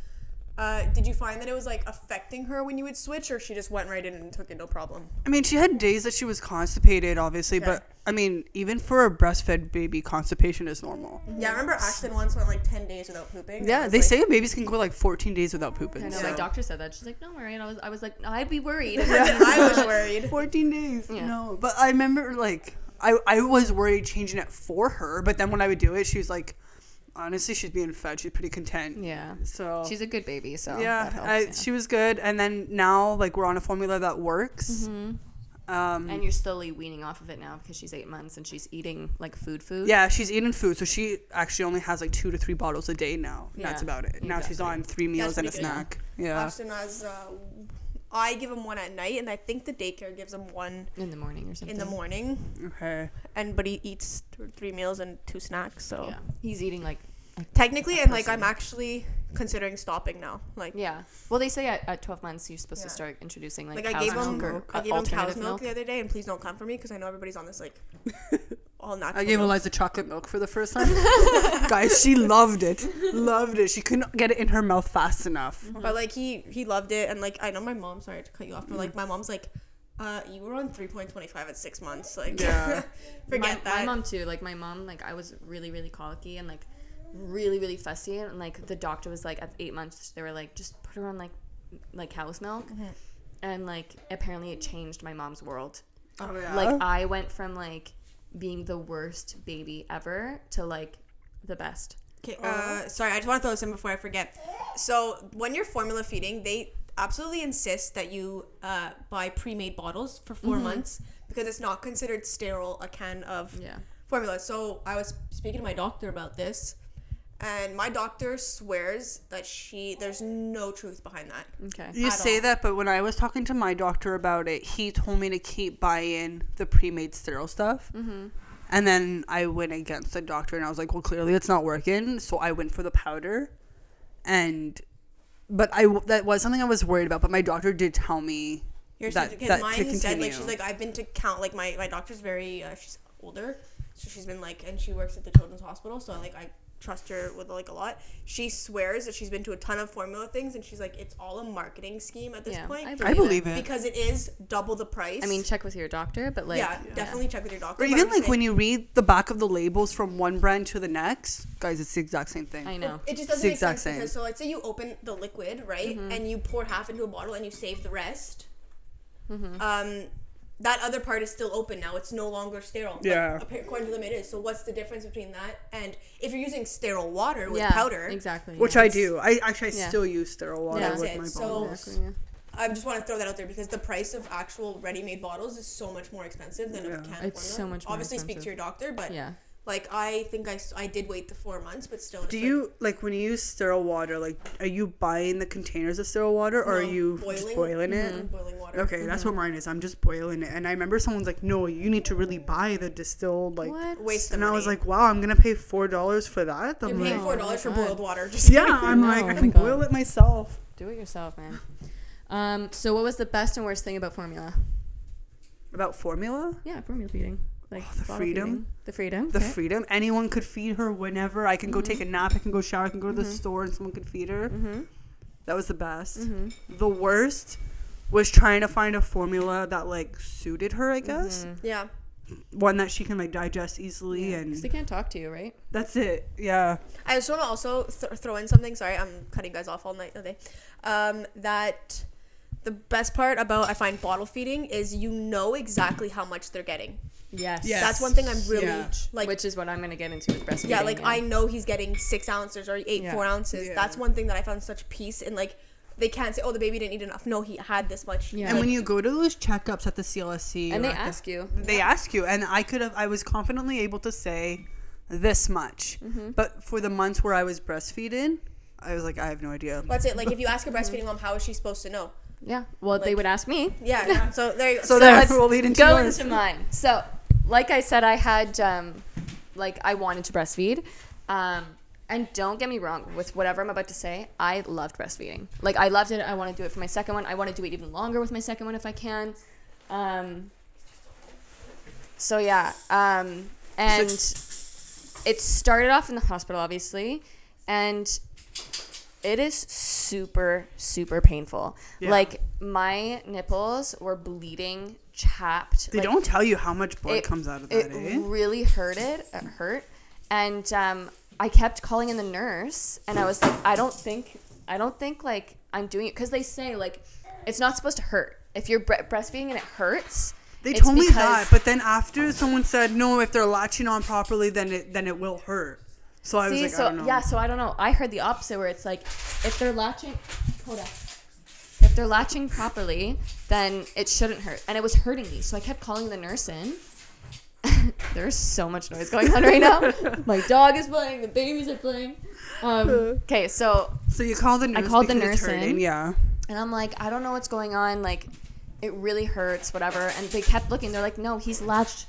Speaker 3: Uh, did you find that it was like affecting her when you would switch, or she just went right in and took it no problem?
Speaker 4: I mean, she had days that she was constipated, obviously,
Speaker 3: Okay.
Speaker 4: but I mean, even for a breastfed baby, constipation is normal.
Speaker 3: Yeah, I remember Ashton once went like ten days without pooping.
Speaker 4: Yeah, they
Speaker 3: like-
Speaker 4: say babies can go like 14 days without pooping.
Speaker 1: I know
Speaker 4: so-
Speaker 1: my doctor said that. She's like, "Don't worry." And I was, I was like, "I'd be worried."
Speaker 3: yeah, I was worried.
Speaker 4: 14 days.
Speaker 1: Yeah.
Speaker 4: No, but I remember like I I was worried changing it for her, but then when I would do it, she was like, honestly, she's being fed. She's pretty content.
Speaker 1: yeah.
Speaker 4: So
Speaker 1: She's a good baby, so
Speaker 4: yeah,
Speaker 1: helps,
Speaker 4: I,
Speaker 1: yeah.
Speaker 4: she was good. And then now like we're on a formula that works. Um,
Speaker 1: Mm-hmm. and you're slowly weaning off of it now because she's eight months and she's eating like food, food.
Speaker 4: yeah, she's eating food, so she actually only has like two to three bottles a day now.
Speaker 1: Yeah, That's
Speaker 4: about it. Now she's on three meals and a
Speaker 3: good.
Speaker 4: snack. Yeah.
Speaker 3: Ashton has. Uh, I give him one at night, and I think the daycare gives him one
Speaker 1: in the morning or something.
Speaker 3: in the morning.
Speaker 4: Okay.
Speaker 3: And but he eats th- three meals and two snacks. So
Speaker 1: Yeah, he's eating like
Speaker 3: technically, and like I'm actually considering stopping now. Like,
Speaker 1: yeah. Well, they say at, at 12 months you're supposed
Speaker 3: Yeah.
Speaker 1: to start introducing like,
Speaker 3: like I
Speaker 1: cow's
Speaker 3: gave him,
Speaker 1: milk or
Speaker 3: I gave him
Speaker 1: alternative
Speaker 3: cow's milk,
Speaker 1: milk.
Speaker 3: the other day, and please don't come for me because I know everybody's on this like all natural.
Speaker 4: I gave
Speaker 3: milk.
Speaker 4: Eliza chocolate milk for the first time. Guys, she loved it. Loved it. She couldn't get it in her mouth fast enough.
Speaker 3: But like he he loved it, and like I know my mom. Sorry to cut you off, but like my mom's like, uh, you were on three point twenty five at six months. Like,
Speaker 4: Yeah.
Speaker 3: forget
Speaker 1: my,
Speaker 3: that.
Speaker 1: My mom too. Like my mom, like I was really, really colicky and like really, really fussy. And like the doctor was like at eight months, they were like, just put her on like like cow's milk.
Speaker 3: Mm-hmm.
Speaker 1: And like apparently it changed my mom's world.
Speaker 4: Oh, yeah.
Speaker 1: Like I went from like being the worst baby ever to like the best.
Speaker 3: Okay, uh, sorry, I just want to throw this in before I forget. So when you're formula feeding, they absolutely insist that you uh, buy pre-made bottles for 4
Speaker 1: Mm-hmm.
Speaker 3: months because it's not considered sterile a can of
Speaker 1: Yeah.
Speaker 3: formula. So I was speaking to my doctor about this, and my doctor swears that she there's no truth behind that.
Speaker 1: Okay.
Speaker 4: You say
Speaker 3: all.
Speaker 4: that, but when I was talking to my doctor about it, he told me to keep buying the pre-made sterile stuff. Mm-hmm. And then I went against the doctor, and I was like, "Well, clearly it's not working." So I went for the powder, and but I that was something I was worried about. But my doctor did tell me
Speaker 3: Here's
Speaker 4: that,
Speaker 3: because
Speaker 4: that to
Speaker 3: mine
Speaker 4: continue.
Speaker 3: said like she's like I've been to count like my my doctor's very uh, she's older, so she's been like and she works at the children's hospital, so like I trust her with like a lot. She swears that she's been to a ton of formula things, and she's like it's all a marketing scheme at this
Speaker 1: Yeah,
Speaker 3: point.
Speaker 1: I
Speaker 4: I believe it.
Speaker 3: because it is double the price.
Speaker 1: I mean, check with your doctor, but like,
Speaker 3: yeah, definitely check with your doctor.
Speaker 4: Or even like
Speaker 3: saying-
Speaker 4: when you read the back of the labels from one brand to the next, guys, it's the exact same thing.
Speaker 1: I know.
Speaker 3: It just doesn't
Speaker 4: the
Speaker 3: make
Speaker 4: exact
Speaker 3: sense
Speaker 4: same.
Speaker 3: because so let's say you open the liquid right
Speaker 1: Mm-hmm.
Speaker 3: and you pour half into a bottle and you save the rest.
Speaker 1: Mm-hmm.
Speaker 3: Um, that other part is still open now. It's no longer sterile.
Speaker 4: Yeah.
Speaker 3: appa- according to them, it is. So what's the difference between that and if you're using sterile water with
Speaker 1: yeah,
Speaker 3: powder?
Speaker 1: Exactly.
Speaker 4: Which
Speaker 1: yeah.
Speaker 4: I do. I actually I
Speaker 1: Yeah.
Speaker 4: still use sterile water
Speaker 1: That's
Speaker 4: with
Speaker 3: it.
Speaker 4: my
Speaker 3: So-
Speaker 4: bottles.
Speaker 1: Exactly, yeah.
Speaker 3: I just want to throw that out there because the price of actual ready-made bottles is so much more expensive than
Speaker 4: Yeah.
Speaker 3: a can.
Speaker 1: It's so much more
Speaker 3: Obviously, speak to your doctor, but
Speaker 1: Yeah.
Speaker 3: Like I think I, I did wait the four months, but still.
Speaker 4: Do you like when you use sterile water? Like, are you buying the containers of sterile water, or
Speaker 3: No,
Speaker 4: are you just boiling it?
Speaker 3: like, boiling water?
Speaker 4: Okay, that's what mine is. I'm just boiling it, and I remember someone's like, "No, you need to really buy the distilled like."
Speaker 1: What?
Speaker 3: Waste of
Speaker 4: And I was like, "Wow, I'm gonna pay four dollars for that." I'm
Speaker 3: You're paying
Speaker 4: like,
Speaker 3: four
Speaker 1: Oh
Speaker 3: dollars
Speaker 1: my
Speaker 3: for
Speaker 1: God.
Speaker 3: boiled water. Just
Speaker 4: yeah, I'm
Speaker 1: No,
Speaker 4: like,
Speaker 1: oh
Speaker 4: I can
Speaker 1: God.
Speaker 4: boil it myself.
Speaker 1: Do it yourself, man. Um. So, what was the best and worst thing about formula?
Speaker 4: About formula,
Speaker 1: Yeah, formula feeding. Like
Speaker 4: Oh, the freedom.
Speaker 1: feeding. The freedom.
Speaker 4: the
Speaker 1: okay.
Speaker 4: freedom. Anyone could feed her whenever. I can go take a nap. I can go shower. I can go to the store, and someone could feed her.
Speaker 1: Mm-hmm.
Speaker 4: That was the best.
Speaker 1: Mm-hmm.
Speaker 4: The worst was trying to find a formula that like suited her. I guess
Speaker 3: Yeah.
Speaker 4: one that she can like digest easily,
Speaker 1: Because
Speaker 4: and
Speaker 1: they can't talk to you, right?
Speaker 4: that's it. Yeah.
Speaker 3: I just want to also th- throw in something. Sorry, I'm cutting guys off all night today. Um, that the best part about I find bottle feeding is you know exactly how much they're getting.
Speaker 1: Yes.
Speaker 4: Yes.
Speaker 3: That's one thing I'm really
Speaker 4: Yeah.
Speaker 3: like.
Speaker 1: Which is what I'm gonna get into with breastfeeding.
Speaker 3: yeah, like I know he's getting six ounces or eight
Speaker 1: Yeah.
Speaker 3: four ounces.
Speaker 4: Yeah.
Speaker 3: That's one thing that I found such peace in. Like they can't say, "Oh, the baby didn't eat enough." No, he had this much.
Speaker 1: Yeah.
Speaker 4: And when you go to those checkups at the CLSC,
Speaker 1: And they
Speaker 4: at the-
Speaker 1: ask you.
Speaker 4: they ask you, and I could have, I was confidently able to say this much,
Speaker 1: Mm-hmm.
Speaker 4: but for the months where I was breastfeeding, I was like, I have no idea.
Speaker 3: That's it. Like if you ask a breastfeeding mom, how is she supposed to know?
Speaker 1: Yeah. Well, they would ask me.
Speaker 3: Yeah. so there you go.
Speaker 4: So
Speaker 1: So
Speaker 4: then we'll lead into
Speaker 1: go
Speaker 4: yours.
Speaker 1: into mine. So, like I said, I had um, like I wanted to breastfeed. Um, and don't get me wrong with whatever I'm about to say. I loved breastfeeding. Like I loved it. I want to do it for my second one. I want to do it even longer with my second one if I can. Um, so yeah. Um, and it started off in the hospital, obviously, and it is super super painful.
Speaker 4: Yeah.
Speaker 1: Like my nipples were bleeding, chapped.
Speaker 4: They
Speaker 1: like,
Speaker 4: don't tell you how much blood
Speaker 1: it-
Speaker 4: comes out of
Speaker 1: it
Speaker 4: that, eh?
Speaker 1: really hurted. It hurt, and um, I kept calling in the nurse, and I was like, I don't think, I don't think like I'm doing it because they say like it's not supposed to hurt if you're bre- breastfeeding and it hurts.
Speaker 4: They
Speaker 1: it's
Speaker 4: told me that, but then after someone said no, if they're latching on properly, then it then it will hurt. So I was
Speaker 1: See,
Speaker 4: like,
Speaker 1: so
Speaker 4: I don't know.
Speaker 1: yeah, so I don't know. I heard the opposite where it's like if they're latching, hold on. If they're latching properly, then it shouldn't hurt, and it was hurting me. So I kept calling the nurse in. There's so much noise going on right now. My dog is playing. The babies are playing. Um, okay, so
Speaker 4: So you called the nurse.
Speaker 1: I called the
Speaker 4: because it's
Speaker 1: nurse in.
Speaker 4: hurting, Yeah.
Speaker 1: and I'm like, I don't know what's going on. Like, it really hurts, whatever. And they kept looking. They're like, no, he's latched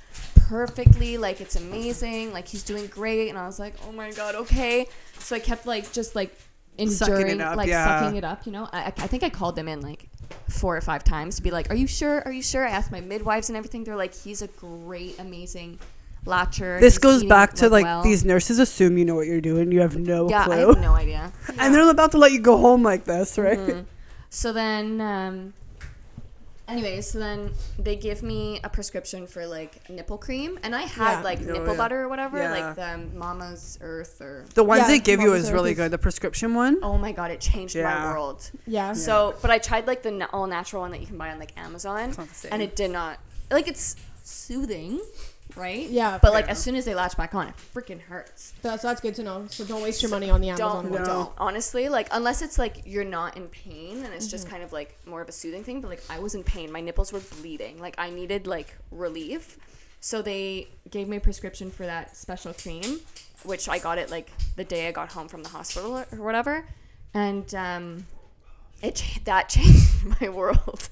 Speaker 1: perfectly. Like, it's amazing. Like, he's doing great. And I was like, oh my God, okay. So I kept, like, just like
Speaker 4: Sucking it up,
Speaker 1: like,
Speaker 4: yeah.
Speaker 1: sucking it up, you know? I, I I think I called them in, like, four or five times to be like, are you sure? Are you sure? I asked my midwives and everything. They're like, he's a great, amazing latcher.
Speaker 4: This goes back to like
Speaker 1: well."
Speaker 4: these nurses assume you know what you're doing. You have no
Speaker 1: Yeah, I
Speaker 4: clue.
Speaker 1: have no idea.
Speaker 4: and they're about to let you go home like this, right?
Speaker 1: Mhm. So then, um, anyways, so then they give me a prescription for like nipple cream, and I had
Speaker 3: Yeah.
Speaker 1: like
Speaker 4: Oh,
Speaker 1: nipple
Speaker 4: yeah.
Speaker 1: butter or whatever,
Speaker 4: Yeah.
Speaker 1: like the um, Mama's Earth or.
Speaker 4: The ones
Speaker 3: Yeah,
Speaker 4: they give you is
Speaker 3: Earth
Speaker 4: really
Speaker 3: is-
Speaker 4: good. The prescription one.
Speaker 1: Oh my god, it changed
Speaker 4: Yeah.
Speaker 1: my world.
Speaker 3: Yeah.
Speaker 1: So, but I tried like the all natural one that you can buy on like Amazon,
Speaker 4: It's not the same.
Speaker 1: and it did not. Like it's soothing, right?
Speaker 3: Yeah.
Speaker 1: But like
Speaker 4: Yeah.
Speaker 1: as soon as they latch back on, it freaking hurts.
Speaker 3: That's that's good to know. So don't waste your money on the Amazon
Speaker 1: don't
Speaker 3: one.
Speaker 1: don't honestly like unless it's like you're not in pain and it's just kind of like more of a soothing thing but like i was in pain my nipples were bleeding like i needed like relief So they gave me a prescription for that special cream, which I got it like the day I got home from the hospital or or whatever, and um, it that changed my world.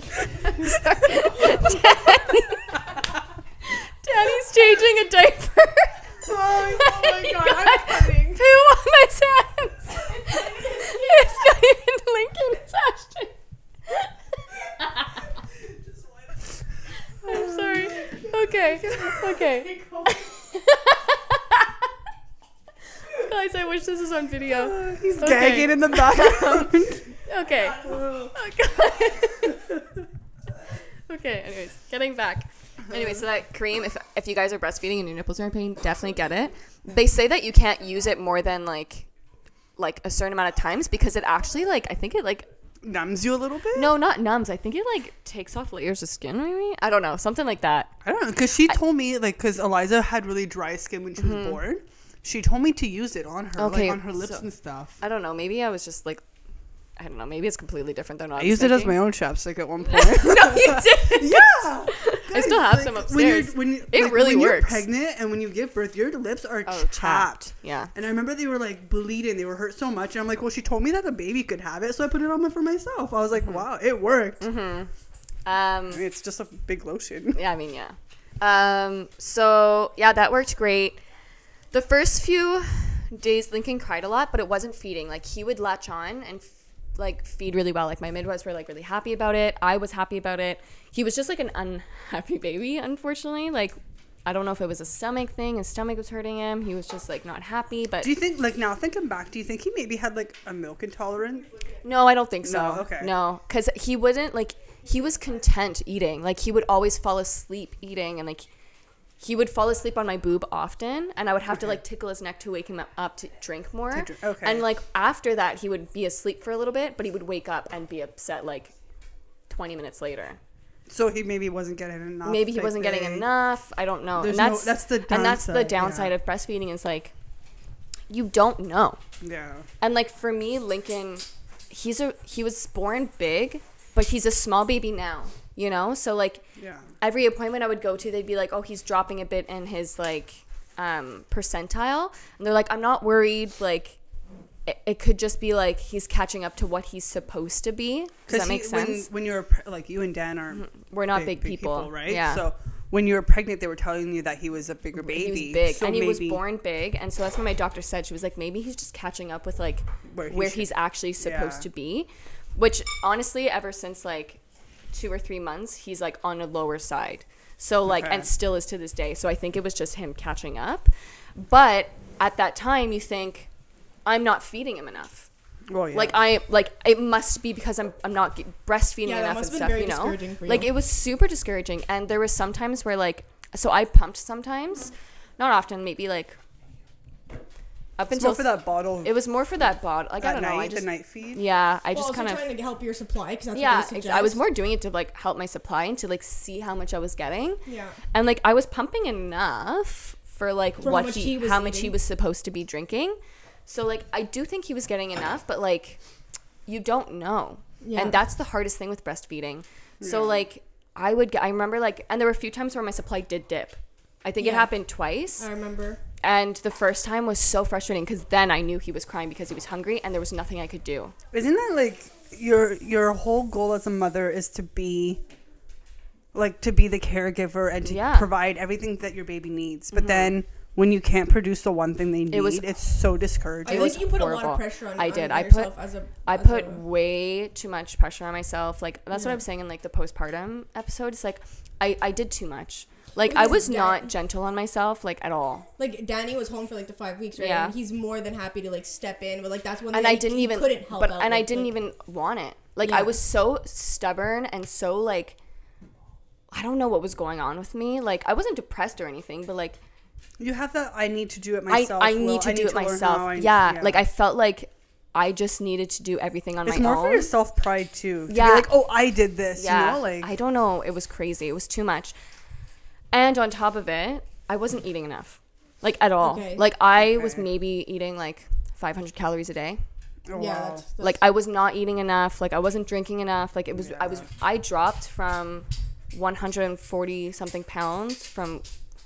Speaker 1: I'm Danny's changing a diaper.
Speaker 3: Oh, oh my god,
Speaker 1: God.
Speaker 3: I'm coming.
Speaker 1: Poo on my hands. it's not even Lincoln, it's Ashton. I'm sorry. Okay. Okay. Guys, I wish this was on video.
Speaker 4: He's
Speaker 1: Okay.
Speaker 4: gagging in the background.
Speaker 1: Okay. Oh, okay, anyways, getting back. Anyway, so that cream, if if you guys are breastfeeding and your nipples are in pain, definitely get it. They say that you can't use it more than like like a certain amount of times because it actually like I think it like
Speaker 4: Numbs you a little bit.
Speaker 1: no, not numbs. I think it like takes off layers of skin maybe. I don't know, something like that.
Speaker 4: I don't know, because she told me like because Eliza had really dry skin when she was born. She told me to use it on her,
Speaker 1: Mm-hmm. Okay,
Speaker 4: like on her lips
Speaker 1: so-
Speaker 4: and stuff.
Speaker 1: I don't know, maybe I was just like I don't know, maybe it's completely different than what
Speaker 4: I used it as my own chapstick at one point.
Speaker 1: No, you did.
Speaker 4: yeah,
Speaker 1: I still have some
Speaker 4: When you're,
Speaker 1: upstairs.
Speaker 4: when you,
Speaker 1: It
Speaker 4: like,
Speaker 1: really
Speaker 4: when You're
Speaker 1: works.
Speaker 4: pregnant and when you give birth, your lips are
Speaker 1: Oh,
Speaker 4: chapped.
Speaker 1: chapped. Yeah.
Speaker 4: And I remember they were like bleeding. They were hurt so much. And I'm like, well, she told me that the baby could have it, so I put it on for myself. I was
Speaker 1: Mm-hmm.
Speaker 4: like, wow, it worked.
Speaker 1: Um
Speaker 4: I mean, it's just a big lotion.
Speaker 1: Yeah, I mean, yeah. Um, so yeah, that worked great. The first few days, Lincoln cried a lot, but it wasn't feeding. Like he would latch on and like feed really well. Like my midwives were like really happy about it. I was happy about it. He was just like an unhappy baby, unfortunately. Like I don't know if it was a stomach thing. His stomach was hurting him. He was just like not happy. But
Speaker 4: Do you think, like, now thinking back, do you think he maybe had like a milk intolerance?
Speaker 1: No, I don't think so.
Speaker 4: No, okay.
Speaker 1: No, because he wouldn't like. He was content eating. Like he would always fall asleep eating, and like he would fall asleep on my boob often, and I would have to like tickle his neck to wake him up to drink more.
Speaker 4: To drink- okay.
Speaker 1: And like after that, he would be asleep for a little bit, but he would wake up and be upset like twenty minutes later.
Speaker 4: So he maybe wasn't getting enough.
Speaker 1: Maybe he wasn't getting enough. I don't know. And
Speaker 4: no-
Speaker 1: that's
Speaker 4: that's the
Speaker 1: and that's the
Speaker 4: downside,
Speaker 1: downside
Speaker 4: yeah.
Speaker 1: of breastfeeding is like you don't know.
Speaker 4: Yeah.
Speaker 1: And like for me, Lincoln, he's a he was born big, but he's a small baby now. You know, so like
Speaker 4: Yeah.
Speaker 1: Every appointment I would go to, they'd be like, "Oh, he's dropping a bit in his like um, percentile," and they're like, "I'm not worried. Like, it, it could just be like he's catching up to what he's supposed to be." Does that make
Speaker 4: when,
Speaker 1: sense? Mm-hmm.
Speaker 4: when you're pre- like you and Dan are
Speaker 1: We're not big, people,
Speaker 4: right?
Speaker 1: Yeah.
Speaker 4: So when you were pregnant, they were telling you that he was a bigger baby.
Speaker 1: he was big
Speaker 4: So
Speaker 1: and he was born big and so that's what my doctor said she was like maybe he's just catching up with like
Speaker 4: Where
Speaker 1: where,
Speaker 4: should-
Speaker 1: he's actually supposed
Speaker 4: Yeah.
Speaker 1: to be which honestly ever since like two or three months he's like on a lower side. So like
Speaker 4: Okay.
Speaker 1: and still is to this day. So i think it was just him catching up. But at that time you think i'm not feeding him enough.
Speaker 4: Well, yeah.
Speaker 1: like I like it must be because I'm I'm not breastfeeding
Speaker 3: Yeah,
Speaker 1: enough and stuff, you know.
Speaker 3: for
Speaker 1: Like it was super discouraging, and there was sometimes where like so I pumped sometimes, not often, maybe like up
Speaker 4: it's
Speaker 1: until
Speaker 4: more for that bottle.
Speaker 1: it was more for that bottle. Like I
Speaker 4: at
Speaker 1: don't
Speaker 4: night,
Speaker 1: know, I just
Speaker 4: the night feed.
Speaker 1: yeah, I
Speaker 3: Well,
Speaker 1: just kind of
Speaker 3: trying to help your supply because
Speaker 1: yeah,
Speaker 3: what they
Speaker 1: ex- I was more doing it to like help my supply and to like see how much I was getting.
Speaker 3: Yeah.
Speaker 1: And like I was pumping enough for like
Speaker 3: For
Speaker 1: what
Speaker 3: much
Speaker 1: he,
Speaker 3: he was
Speaker 1: how much he was supposed to be drinking. So like I do think he was getting enough, but like you don't know.
Speaker 3: Yeah.
Speaker 1: And that's the hardest thing with breastfeeding. So like I would get I remember like and there were a few times where my supply did dip. I think it happened twice.
Speaker 3: I remember.
Speaker 1: And the first time was so frustrating because then I knew he was crying because he was hungry and there was nothing I could do.
Speaker 4: Isn't that like your your whole goal as a mother is to be like to be the caregiver and to
Speaker 1: Yeah. Mm-hmm.
Speaker 4: provide everything that your baby needs. But then when you can't produce the one thing they need,
Speaker 1: It was-
Speaker 4: it's so
Speaker 3: I
Speaker 4: discouraging.
Speaker 1: was
Speaker 3: think you put a lot of pressure on.
Speaker 1: I
Speaker 3: on
Speaker 1: did. I put-
Speaker 3: As a,
Speaker 1: I
Speaker 3: as
Speaker 1: put
Speaker 3: a-
Speaker 1: way too much pressure on myself. Like that's what I'm saying in like the postpartum episode. It's like I, I did too much. Like I was
Speaker 3: Dan-
Speaker 1: not gentle on myself like at all.
Speaker 3: like Danny was home for like the five weeks, right?
Speaker 1: Yeah.
Speaker 3: And he's more than happy to like step in, but like that's one.
Speaker 1: And
Speaker 3: thing
Speaker 1: I didn't
Speaker 3: he
Speaker 1: even
Speaker 3: couldn't help
Speaker 1: but
Speaker 3: out
Speaker 1: and I didn't
Speaker 3: like-
Speaker 1: even want it. Like I was so stubborn and so like I don't know what was going on with me. Like I wasn't depressed or anything, but like
Speaker 4: you have that. I need to do it myself.
Speaker 1: I
Speaker 4: Well,
Speaker 1: need to do it
Speaker 4: learn
Speaker 1: myself.
Speaker 4: I-
Speaker 1: yeah, like I felt like I just needed to do everything on
Speaker 4: It's
Speaker 1: my
Speaker 4: more
Speaker 1: own.
Speaker 4: for your self pride too. To
Speaker 1: Yeah.
Speaker 4: Be like, oh, I did this.
Speaker 1: yeah,
Speaker 4: You know, like
Speaker 1: I don't know. It was crazy. It was too much. And on top of it, I wasn't eating enough, like at all.
Speaker 3: Okay.
Speaker 1: Like I was
Speaker 4: Okay.
Speaker 1: maybe eating like 500 calories a day.
Speaker 4: oh,
Speaker 3: Yeah,
Speaker 4: wow.
Speaker 3: that's, that's
Speaker 1: Like I was not eating enough. Like I wasn't drinking enough. Like it was. I was.
Speaker 4: Yeah.
Speaker 1: I dropped from 140 something pounds from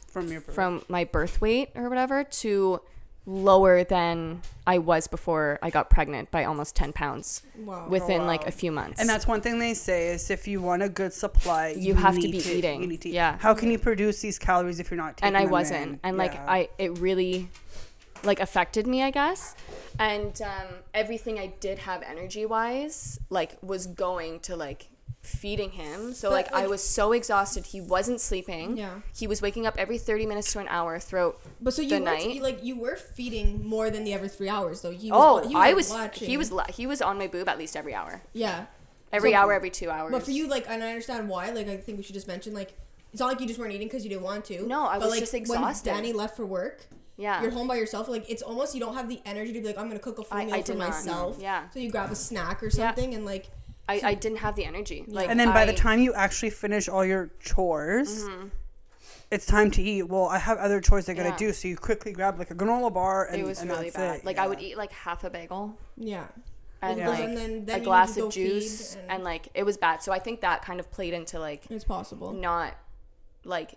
Speaker 4: From your birth.
Speaker 1: from my birth weight or whatever to lower than I was before I got pregnant by almost 10 pounds
Speaker 3: Wow.
Speaker 1: within like
Speaker 4: wow.
Speaker 1: a few months.
Speaker 4: And that's one thing they say is if you want a good supply,
Speaker 1: You have to
Speaker 4: need
Speaker 1: be eating.
Speaker 4: You need to eat.
Speaker 1: Yeah.
Speaker 4: How can you produce these calories if you're not taking
Speaker 1: and I
Speaker 4: them
Speaker 1: wasn't.
Speaker 4: in?
Speaker 1: And like
Speaker 4: Yeah.
Speaker 1: I it really like affected me, I guess. And um, everything I did have energy wise, like was going to like feeding him. So
Speaker 3: But,
Speaker 1: like, I was so exhausted. He wasn't sleeping.
Speaker 3: Yeah.
Speaker 1: He was waking up every 30 minutes to an hour throughout
Speaker 3: But so you
Speaker 1: the
Speaker 3: were
Speaker 1: night.
Speaker 3: like you were feeding more than the every three hours though. He was,
Speaker 1: Oh,
Speaker 3: he was,
Speaker 1: I was
Speaker 3: watching.
Speaker 1: he was la- he was on my boob at least every hour.
Speaker 3: yeah.
Speaker 1: Every
Speaker 3: So-
Speaker 1: hour, every 2 hours.
Speaker 3: But for you, like, and I understand why. Like, I think we should just mention, like, it's not like you just weren't eating because you didn't want to.
Speaker 1: No, I
Speaker 3: but,
Speaker 1: was
Speaker 3: like,
Speaker 1: just exhausted.
Speaker 3: When Danny left for work,
Speaker 1: yeah.
Speaker 3: you're home by yourself. Like, it's almost you don't have the energy to be like, I'm gonna cook a full
Speaker 1: I-
Speaker 3: meal
Speaker 1: I
Speaker 3: for
Speaker 1: did not, no.
Speaker 3: myself.
Speaker 1: Yeah.
Speaker 3: So you grab a snack or something, and like,
Speaker 1: I, I didn't have the energy. Like
Speaker 4: and then by the time you actually finish all your chores,
Speaker 1: Mm-hmm.
Speaker 4: it's time to eat. Well, I have other chores I gotta
Speaker 1: Yeah.
Speaker 4: do, so you quickly grab like a granola bar, and
Speaker 1: it was
Speaker 4: and
Speaker 1: really bad.
Speaker 4: it.
Speaker 1: Like I would eat like half a bagel
Speaker 3: yeah.
Speaker 1: and
Speaker 4: Yeah.
Speaker 1: like
Speaker 3: And then- then
Speaker 1: a glass of juice
Speaker 3: and-
Speaker 1: and like it was bad. So I think that kind of played into like
Speaker 3: It's possible.
Speaker 1: not like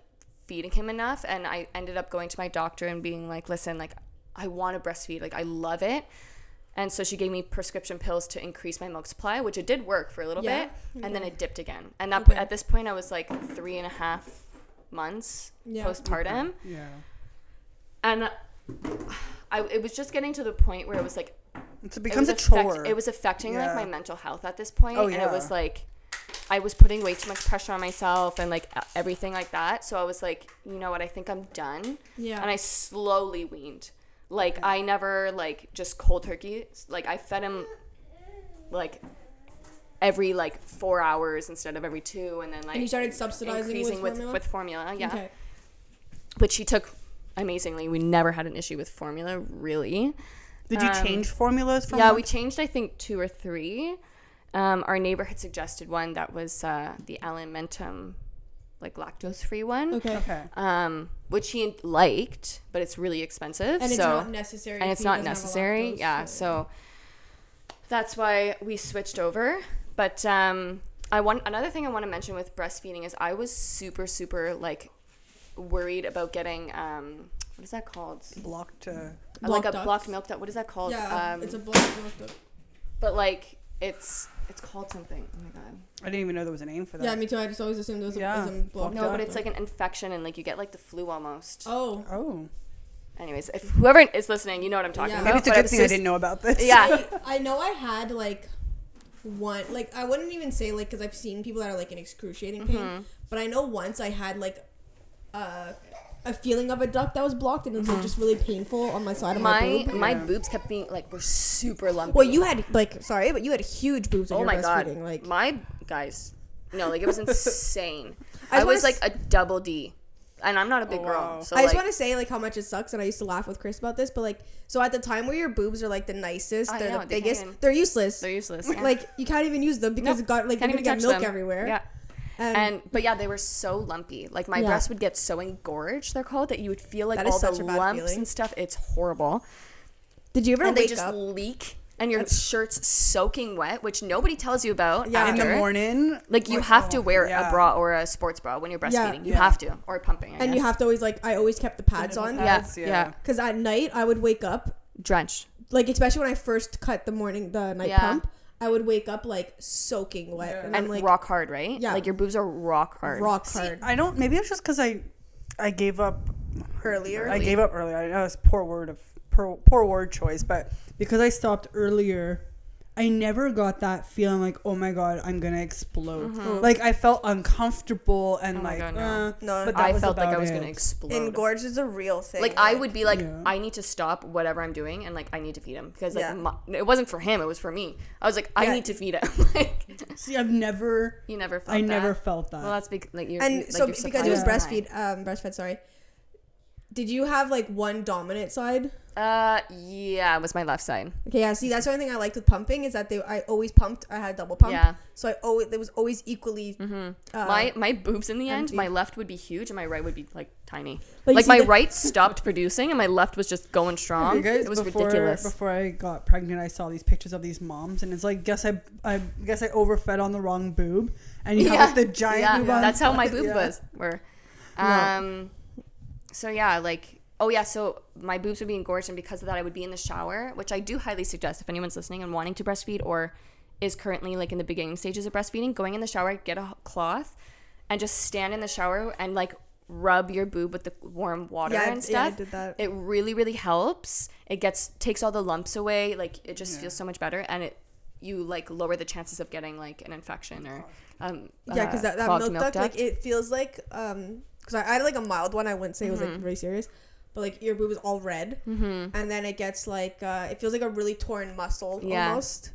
Speaker 1: feeding him enough and I ended up going to my doctor and being like, "Listen, like I want to breastfeed. Like I love it." And so she gave me prescription pills to increase my milk supply, which it did work for a little
Speaker 3: Yeah?
Speaker 1: bit, and then it dipped again. And that
Speaker 3: Okay.
Speaker 1: at this point, I was like three and a half months
Speaker 3: Yeah.
Speaker 1: postpartum,
Speaker 4: Yeah.
Speaker 1: and I it was just getting to the point where it was like
Speaker 4: it
Speaker 1: it
Speaker 4: becomes
Speaker 1: was
Speaker 4: a
Speaker 1: affect-
Speaker 4: chore.
Speaker 1: it was affecting like my mental health at this point,
Speaker 4: Oh,
Speaker 1: and it was like I was putting way too much pressure on myself and like everything like that. So I was like, you know what, I think I'm done,
Speaker 3: Yeah.
Speaker 1: and I slowly weaned. Like I never like just cold turkey. Like I fed him like every like four hours instead of every two, and then like
Speaker 3: and you started subsidizing with
Speaker 1: with
Speaker 3: formula.
Speaker 1: with formula. Yeah,
Speaker 3: Okay.
Speaker 1: which he took amazingly. We never had an issue with formula really.
Speaker 4: Did you
Speaker 1: um,
Speaker 4: change formulas from?
Speaker 1: Yeah,
Speaker 4: one-
Speaker 1: we changed I think two or three. Um, our neighbor had suggested one that was uh, the Alimentum, like lactose free one,
Speaker 3: Okay.
Speaker 4: Okay.
Speaker 1: um, which he liked, but it's really expensive.
Speaker 3: And it's
Speaker 1: so
Speaker 3: not necessary.
Speaker 1: and it's not
Speaker 3: doesn't have a
Speaker 1: necessary.
Speaker 3: lactose,
Speaker 1: Yeah, so that's why we switched over. But um, I want another thing I want to mention with breastfeeding is I was super super like worried about getting um, what is that called?
Speaker 4: Blocked. Uh,
Speaker 1: like a
Speaker 3: Blocked
Speaker 1: blocked milk duct. What is that called?
Speaker 3: Yeah,
Speaker 1: um,
Speaker 3: it's a blocked milk duct.
Speaker 1: but like it's it's called something. Oh my god.
Speaker 4: I didn't even know there was a name for that.
Speaker 3: Yeah, me too. I just always assumed it was a,
Speaker 4: Yeah.
Speaker 3: was a blood
Speaker 1: No,
Speaker 3: duct.
Speaker 1: but it's like an infection and like you get like the flu almost.
Speaker 3: Oh.
Speaker 4: oh,
Speaker 1: Anyways, if whoever is listening, you know what I'm talking
Speaker 3: Yeah.
Speaker 1: about.
Speaker 4: maybe it's a
Speaker 1: but I
Speaker 4: good
Speaker 1: was
Speaker 4: thing I
Speaker 1: just-
Speaker 4: didn't know about this.
Speaker 1: Yeah.
Speaker 3: I, I know I had like one like I wouldn't even say like because I've seen people that are like in excruciating pain,
Speaker 1: Mm-hmm.
Speaker 3: but I know once I had like uh, a feeling of a duct that was blocked and it was like, just really painful on my side of my,
Speaker 1: my
Speaker 3: boob.
Speaker 1: my
Speaker 4: Yeah.
Speaker 1: boobs kept being like were super lumpy.
Speaker 3: Well, you had like sorry, but you had huge boobs. When
Speaker 1: oh
Speaker 3: you
Speaker 1: my god,
Speaker 3: breastfeeding, Like
Speaker 1: my guys, no, like it was insane.
Speaker 3: I
Speaker 1: I, was
Speaker 3: wanna
Speaker 1: like a double D, and I'm not a big
Speaker 4: Oh,
Speaker 1: girl, so
Speaker 3: I just
Speaker 1: like,
Speaker 3: want to say like how much it sucks, and I used to laugh with Chris about this, but like so at the time where your boobs are like the nicest,
Speaker 1: I
Speaker 3: they're
Speaker 1: know,
Speaker 3: the
Speaker 1: they can't
Speaker 3: biggest,
Speaker 1: even-
Speaker 3: they're useless.
Speaker 1: they're useless. Yeah.
Speaker 3: like you can't even use them because
Speaker 1: Nope,
Speaker 3: it got like
Speaker 1: can't
Speaker 3: you're
Speaker 1: even
Speaker 3: gonna get
Speaker 1: touch
Speaker 3: milk
Speaker 1: them.
Speaker 3: everywhere.
Speaker 1: Yeah.
Speaker 3: And,
Speaker 1: And but yeah, they were so lumpy. Like my
Speaker 3: Yeah.
Speaker 1: breasts would get so engorged. They're called that you would feel like
Speaker 3: That is
Speaker 1: all the
Speaker 3: such a
Speaker 1: lumps
Speaker 3: feeling.
Speaker 1: and stuff. It's horrible.
Speaker 3: did you ever
Speaker 1: and they just
Speaker 3: up?
Speaker 1: leak, and your shirt's soaking wet, which nobody tells you about.
Speaker 3: Yeah.
Speaker 4: In the morning,
Speaker 1: Like you have to
Speaker 4: oh,
Speaker 1: wear
Speaker 4: yeah.
Speaker 1: a bra or a sports bra when you're
Speaker 3: Yeah.
Speaker 1: breastfeeding. You
Speaker 4: Yeah.
Speaker 1: have to, or pumping. I
Speaker 3: and you have to always like I always kept the pads on.
Speaker 1: Yeah,
Speaker 4: Pads,
Speaker 1: yeah,
Speaker 4: yeah.
Speaker 3: Because at night I would wake up
Speaker 1: drenched.
Speaker 3: like especially when I first cut the morning the night
Speaker 1: Yeah.
Speaker 3: pump, I would wake up like soaking wet
Speaker 4: Yeah.
Speaker 3: and,
Speaker 1: and
Speaker 3: I'm like
Speaker 1: rock hard, right?
Speaker 3: Yeah.
Speaker 1: like your boobs are rock hard.
Speaker 3: rock
Speaker 4: See,
Speaker 3: hard.
Speaker 4: I don't. Maybe it's just because I, I gave up
Speaker 3: Earlier?
Speaker 4: I gave up earlier. I know it's poor word of poor, poor word choice, but because I stopped earlier, I never got that feeling like, oh my god, I'm gonna explode. Like I felt uncomfortable and
Speaker 1: Mm-hmm. Oh
Speaker 4: like,
Speaker 1: God, no.
Speaker 4: uh,
Speaker 3: No,
Speaker 4: but that
Speaker 1: I
Speaker 4: was
Speaker 1: felt like I was
Speaker 4: it.
Speaker 1: gonna explode.
Speaker 3: And Engorge is a real thing.
Speaker 1: like I would be like,
Speaker 4: Yeah.
Speaker 1: I need to stop whatever I'm doing, and like I need to feed him because like
Speaker 3: Yeah.
Speaker 1: my, it wasn't for him, it was for me. I was like, I
Speaker 3: Yeah.
Speaker 1: need to feed him. like
Speaker 4: See, I've never,
Speaker 1: you never felt
Speaker 4: I
Speaker 1: that.
Speaker 4: never felt that.
Speaker 1: Well, that's because like you're
Speaker 3: and
Speaker 1: you- like,
Speaker 3: so
Speaker 1: your
Speaker 3: because it was breastfeed um breastfed sorry. Did you have like one dominant side?
Speaker 1: Uh, yeah, it was my left side.
Speaker 3: Okay, yeah. See, that's the only thing I liked with pumping is that they I always pumped. I had a double pump.
Speaker 1: Yeah.
Speaker 3: So I always it was always equally. Uh,
Speaker 1: my my boobs in the end,
Speaker 3: empty.
Speaker 1: my left would be huge and my right would be like tiny.
Speaker 3: But
Speaker 1: like my
Speaker 3: the-
Speaker 1: right stopped producing and my left was just going strong.
Speaker 4: You guys,
Speaker 1: it was
Speaker 4: before,
Speaker 1: ridiculous.
Speaker 4: Before I got pregnant, I saw these pictures of these moms, and it's like, guess I, I guess I overfed on the wrong boob, and you have like the giant
Speaker 1: yeah,
Speaker 4: boob on
Speaker 1: that's how my
Speaker 4: top.
Speaker 1: boobs
Speaker 4: Yeah.
Speaker 1: was were. Um, so yeah, like oh yeah, so my boobs would be engorged, and because of that, I would be in the shower, which I do highly suggest if anyone's listening and wanting to breastfeed or is currently like in the beginning stages of breastfeeding, going in the shower, get a cloth, and just stand in the shower and like rub your boob with the warm water
Speaker 3: Yeah,
Speaker 1: and
Speaker 3: yeah, I did that.
Speaker 1: It really really helps. It gets takes all the lumps away. Like it just feels so much better, and it you like lower the chances of getting like an infection or um
Speaker 3: yeah, because
Speaker 1: uh,
Speaker 3: that, that
Speaker 1: clogged
Speaker 3: milk, duct, like it feels like um because I, I had like a mild one. I wouldn't say it was
Speaker 1: Mm-hmm.
Speaker 3: like very serious, but like your boob is all red, mm-hmm. and then it gets like uh it feels like a really torn muscle
Speaker 1: Yeah.
Speaker 3: almost,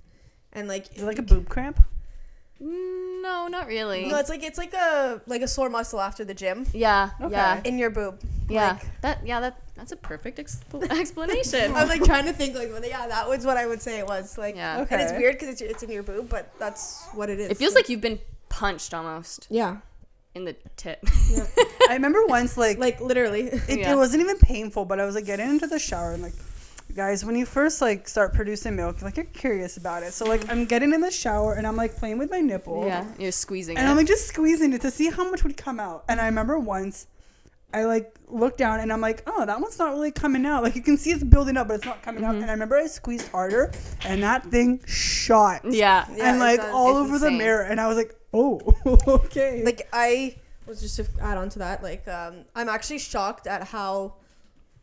Speaker 3: and like
Speaker 4: Is it like a boob cramp?
Speaker 1: Mm, no, not really.
Speaker 3: no, it's like it's like a like a sore muscle after the gym
Speaker 1: yeah,
Speaker 4: Okay.
Speaker 1: yeah,
Speaker 3: in your boob.
Speaker 1: yeah.
Speaker 3: Like,
Speaker 1: that yeah that that's a perfect expl- explanation.
Speaker 3: I'm like trying to think like well, yeah that was what I would say it was like
Speaker 1: Yeah.
Speaker 3: and it's weird because it's it's in your boob but that's what it is.
Speaker 1: it feels like you've been punched almost
Speaker 3: yeah
Speaker 1: in the tit.
Speaker 4: I remember once, like,
Speaker 3: like literally
Speaker 4: it,
Speaker 1: Yeah.
Speaker 4: it wasn't even painful, but I was like getting into the shower and like, guys, when you first like start producing milk, like you're curious about it. So like I'm getting in the shower and I'm like playing with my nipple.
Speaker 1: yeah, you're squeezing
Speaker 4: And
Speaker 1: it.
Speaker 4: I'm like just squeezing it to see how much would come out. And I remember once I like look down and I'm like, oh, that one's not really coming out. Like you can see it's building up, but it's not coming out.
Speaker 1: Mm-hmm.
Speaker 4: And I remember I squeezed harder and that thing shot.
Speaker 1: yeah,
Speaker 3: Yeah,
Speaker 4: and like all
Speaker 1: It's
Speaker 4: over the mirror. And I was like, oh, okay.
Speaker 3: like I was just to add on to that like um I'm actually shocked at how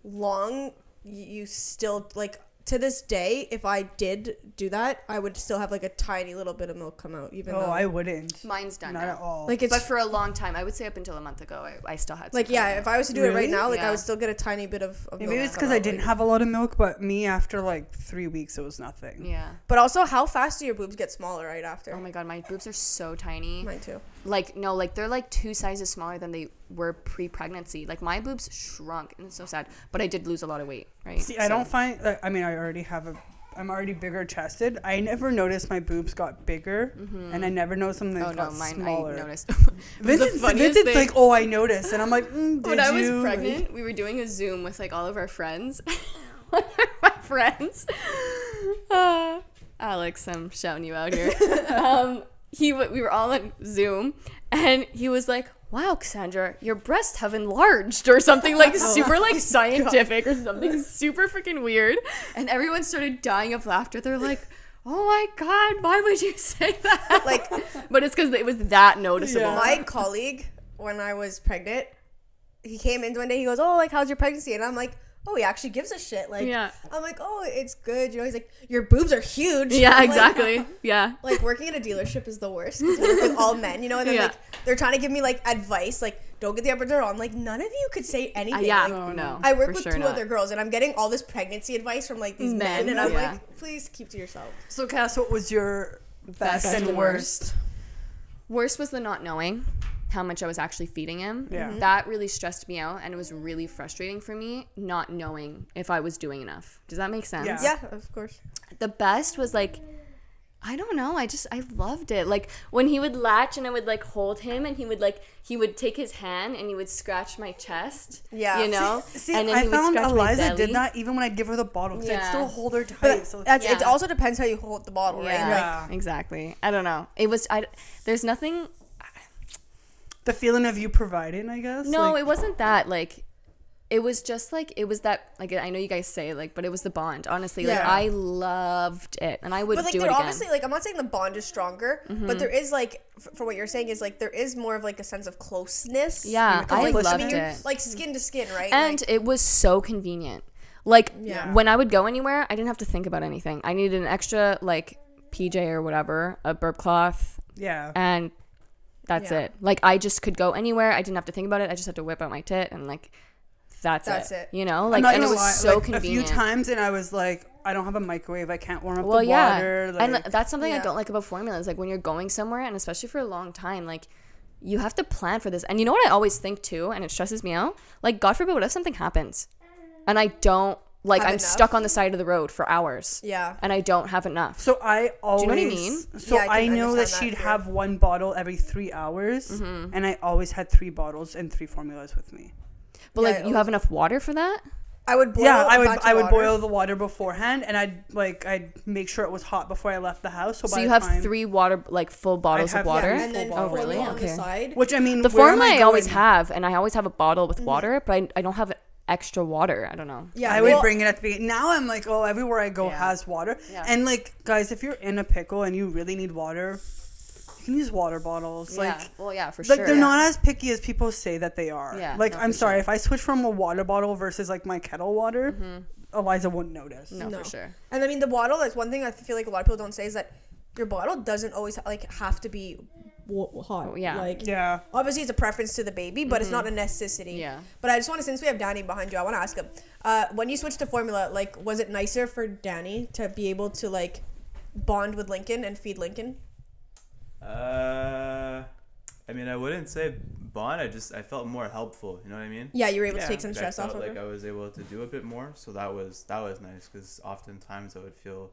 Speaker 3: long you still like to this day if I did do that I would still have like a tiny little bit of milk come out even
Speaker 4: oh,
Speaker 3: though
Speaker 4: I wouldn't.
Speaker 1: mine's done
Speaker 4: Not
Speaker 1: now.
Speaker 4: at all.
Speaker 3: like it's
Speaker 1: but for a long time, I would say up until a month ago, I, I still had.
Speaker 3: like yeah if. I was to do it right now like I would still get a tiny bit of, of
Speaker 4: Maybe
Speaker 3: milk
Speaker 4: it's because I didn't
Speaker 3: like-
Speaker 4: have a lot of milk, but me after like three weeks, it was nothing.
Speaker 1: yeah.
Speaker 3: but also how fast do your boobs get smaller right after
Speaker 1: Oh my god, my boobs are so tiny.
Speaker 3: mine too
Speaker 1: Like no, like they're like two sizes smaller than they were pre-pregnancy. Like my boobs shrunk, and it's so sad. But I did lose a lot of weight, right?
Speaker 4: See, I don't find. Like, I mean, I already have a. I'm already bigger chested. I never noticed my boobs got bigger, and I never noticed they
Speaker 1: Oh no, mine
Speaker 4: smaller.
Speaker 1: I noticed.
Speaker 4: Vincent's, Vincent's
Speaker 1: thing.
Speaker 4: like, oh, I noticed, and I'm like, mm,
Speaker 1: when I was
Speaker 4: you?
Speaker 1: pregnant, we were doing a Zoom with like all of our friends. One of my friends, uh, Alex, I'm shouting you out here. um, he we were all on Zoom, and he was like, "Wow, Cassandra, your breasts have enlarged," or something like oh super like scientific or something super freaking weird, and everyone started dying of laughter. They're like. Oh my god, why would you say that?
Speaker 3: like
Speaker 1: but it's because it was that noticeable.
Speaker 4: Yeah.
Speaker 3: my colleague when I was pregnant, he came in one day. He goes, "Oh, like how's your pregnancy?" And I'm like, "Oh, he actually gives a shit." Like,
Speaker 1: Yeah.
Speaker 3: I'm like, "Oh, it's good." You know, he's like, "Your boobs are huge."
Speaker 1: Yeah,
Speaker 3: I'm like-
Speaker 1: exactly. yeah.
Speaker 3: Like working at a dealership is the worst. we work all men, you know, and then
Speaker 1: Yeah.
Speaker 3: like they're trying to give me like advice, like don't get the epidural. I'm like, none of you could say
Speaker 1: Uh,
Speaker 3: anything.
Speaker 1: yeah,
Speaker 3: Like,
Speaker 1: no.
Speaker 3: I work
Speaker 1: for
Speaker 3: with
Speaker 1: sure
Speaker 3: two
Speaker 1: not.
Speaker 3: other girls, and I'm getting all this pregnancy advice from like these men,
Speaker 1: Men,
Speaker 3: and I'm
Speaker 1: yeah.
Speaker 3: like, please keep to yourself.
Speaker 4: So, Cass, what was your best,
Speaker 1: Best
Speaker 4: and
Speaker 1: and
Speaker 4: worst?
Speaker 1: Worst was the not knowing how much I was actually feeding him.
Speaker 4: Yeah. Mhm.
Speaker 1: That really stressed me out and it was really frustrating for me not knowing if I was doing enough. Does that make sense?
Speaker 4: Yeah.
Speaker 3: Yeah, of course.
Speaker 1: The best was like I don't know. I just I loved it. Like when he would latch and I would like hold him and he would like he would take his hand and he would scratch my chest.
Speaker 3: Yeah.
Speaker 1: You know?
Speaker 4: See,
Speaker 1: and
Speaker 4: I
Speaker 1: he would
Speaker 4: found
Speaker 1: scratch my
Speaker 4: Eliza did that even when I'd give her the bottle because I'd still hold her tight.
Speaker 3: But
Speaker 4: so it's-
Speaker 3: that's, it also depends how you hold the bottle, right?
Speaker 1: Yeah,
Speaker 3: Like,
Speaker 4: Yeah.
Speaker 1: exactly. I don't know. It was I there's nothing
Speaker 4: the feeling of you providing, I guess.
Speaker 1: No,
Speaker 4: like,
Speaker 1: it wasn't that. Like, it was just like it was that. Like, I know you guys say like, but it was the bond. Honestly, like I loved it, and I would
Speaker 3: But like
Speaker 1: do it
Speaker 3: they're
Speaker 1: again.
Speaker 3: obviously like I'm not saying the bond is stronger,
Speaker 1: Mm-hmm.
Speaker 3: but there is like f- for what you're saying is like there is more of like a sense of closeness.
Speaker 1: Yeah,
Speaker 3: Because,
Speaker 1: I
Speaker 3: like,
Speaker 1: loved
Speaker 3: mean, you're,
Speaker 1: it.
Speaker 3: Like skin to skin, right?
Speaker 1: and
Speaker 3: Like,
Speaker 1: it was so convenient. Like
Speaker 3: Yeah.
Speaker 1: when I would go anywhere, I didn't have to think about anything. I needed an extra like PJ or whatever, a burp cloth,
Speaker 4: yeah.
Speaker 1: and that's
Speaker 3: Yeah.
Speaker 1: it. Like I just could go anywhere. I didn't have to think about it. I just had to whip out my tit and like that's,
Speaker 3: That's
Speaker 1: it.
Speaker 3: it.
Speaker 1: You know, like and it was
Speaker 4: lie,
Speaker 1: so
Speaker 4: like,
Speaker 1: convenient.
Speaker 4: A few times, and I was like, I don't have a microwave. I can't warm up
Speaker 1: well
Speaker 4: the
Speaker 1: yeah
Speaker 4: water.
Speaker 1: and that's something i don't like about formulas like when you're going somewhere and especially for a long time like you have to plan for this and you know what i always think too and it stresses me out like god forbid what if something happens and i don't like
Speaker 3: Have
Speaker 1: I'm
Speaker 3: enough.
Speaker 1: stuck on the side of the road for hours
Speaker 3: Yeah.
Speaker 1: and I don't have enough.
Speaker 4: So I always.
Speaker 1: Do you know what I mean?
Speaker 4: So
Speaker 3: Yeah, I
Speaker 4: I,
Speaker 3: can
Speaker 4: know that
Speaker 3: understand that
Speaker 4: she'd
Speaker 3: fear.
Speaker 4: have one bottle every three hours,
Speaker 1: Mm-hmm.
Speaker 4: and I always had three bottles and three formulas with me.
Speaker 1: But
Speaker 3: Yeah,
Speaker 1: like
Speaker 3: it
Speaker 1: you have enough water for that?
Speaker 3: I would boil
Speaker 4: yeah,
Speaker 3: a
Speaker 4: I would. I would
Speaker 3: water.
Speaker 4: boil the water beforehand, and I'd like I'd make sure it was hot before I left the house. So,
Speaker 1: So
Speaker 4: by
Speaker 1: you
Speaker 4: the
Speaker 1: have
Speaker 4: time,
Speaker 1: three water like full bottles
Speaker 4: have-
Speaker 1: of
Speaker 4: yeah,
Speaker 1: water.
Speaker 3: and then
Speaker 1: oh really?
Speaker 3: formula on the
Speaker 1: Okay.
Speaker 3: side.
Speaker 4: Which I mean,
Speaker 1: The
Speaker 4: where am
Speaker 1: formula I,
Speaker 4: I
Speaker 1: always
Speaker 4: going?
Speaker 1: have, and I always have a bottle
Speaker 3: Mm-hmm.
Speaker 1: with water, but I, I don't have extra water. I don't know.
Speaker 3: Yeah,
Speaker 4: I would
Speaker 3: well,
Speaker 4: bring it at the beginning. Now I'm like, oh, everywhere I go
Speaker 1: Yeah.
Speaker 4: has water.
Speaker 1: Yeah.
Speaker 4: And like, guys, if you're in a pickle and you really need water, you can use water bottles. Like,
Speaker 1: yeah. Well, yeah, for
Speaker 4: like
Speaker 1: sure.
Speaker 4: Like, they're
Speaker 1: yeah.
Speaker 4: not as picky as people say that they are.
Speaker 1: Yeah,
Speaker 4: Like,
Speaker 1: no,
Speaker 4: I'm sorry
Speaker 1: sure.
Speaker 4: if I switch from a water bottle versus like my kettle water, mm-hmm. Eliza wouldn't notice.
Speaker 1: No,
Speaker 3: No.
Speaker 1: for sure.
Speaker 3: And I mean, the bottle. That's one thing I feel like a lot of people don't say is that your bottle doesn't always like have to be wa- hot.
Speaker 1: Oh, yeah.
Speaker 3: Like
Speaker 4: Yeah.
Speaker 3: obviously it's a preference to the baby, but it's not a necessity.
Speaker 1: Yeah.
Speaker 3: But I just want to, since we have Danny behind you, I want to ask him. Uh, when you switched to formula, like, was it nicer for Danny to be able to like bond with Lincoln and feed Lincoln?
Speaker 5: Uh, I mean, I wouldn't say bond. I just I felt more helpful. You know what I mean?
Speaker 3: Yeah, you were able
Speaker 4: Yeah.
Speaker 3: to take some
Speaker 5: Like,
Speaker 3: stress
Speaker 5: I
Speaker 3: off
Speaker 5: felt
Speaker 3: of
Speaker 5: like
Speaker 3: her.
Speaker 5: I was able to do a bit more, so that was that was nice because oftentimes I would feel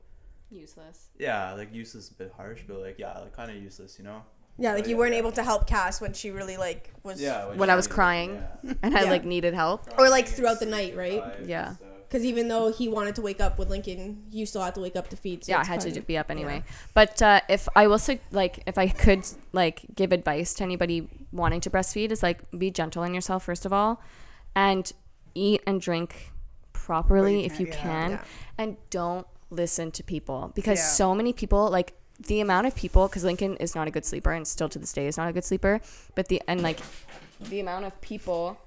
Speaker 1: Useless.
Speaker 5: yeah like useless, a bit harsh, but like yeah, like kind of useless, you know?
Speaker 3: Yeah, like
Speaker 5: Oh,
Speaker 3: you
Speaker 5: yeah,
Speaker 3: weren't
Speaker 5: yeah.
Speaker 3: able to help Cass when she really like was.
Speaker 5: Yeah.
Speaker 1: When
Speaker 5: she
Speaker 1: I was crying.
Speaker 5: yeah.
Speaker 1: And I
Speaker 3: Yeah.
Speaker 1: like needed help.
Speaker 3: Or like throughout the night, right?
Speaker 1: Yeah.
Speaker 3: Because even though he wanted to wake up with Lincoln, you still had to wake up to feed. So
Speaker 1: yeah, I
Speaker 3: it's
Speaker 1: had to
Speaker 3: kinda-
Speaker 1: be up anyway. But uh, if I will say, like, if I could like give advice to anybody wanting to breastfeed, is like be gentle on yourself first of all, and eat and drink properly
Speaker 4: you
Speaker 1: if you
Speaker 4: yeah.
Speaker 1: can,
Speaker 3: Yeah.
Speaker 1: and don't listen to people because
Speaker 4: Yeah.
Speaker 1: so many people like the amount of people because Lincoln is not a good sleeper and still to this day is not a good sleeper, but the and like the amount of people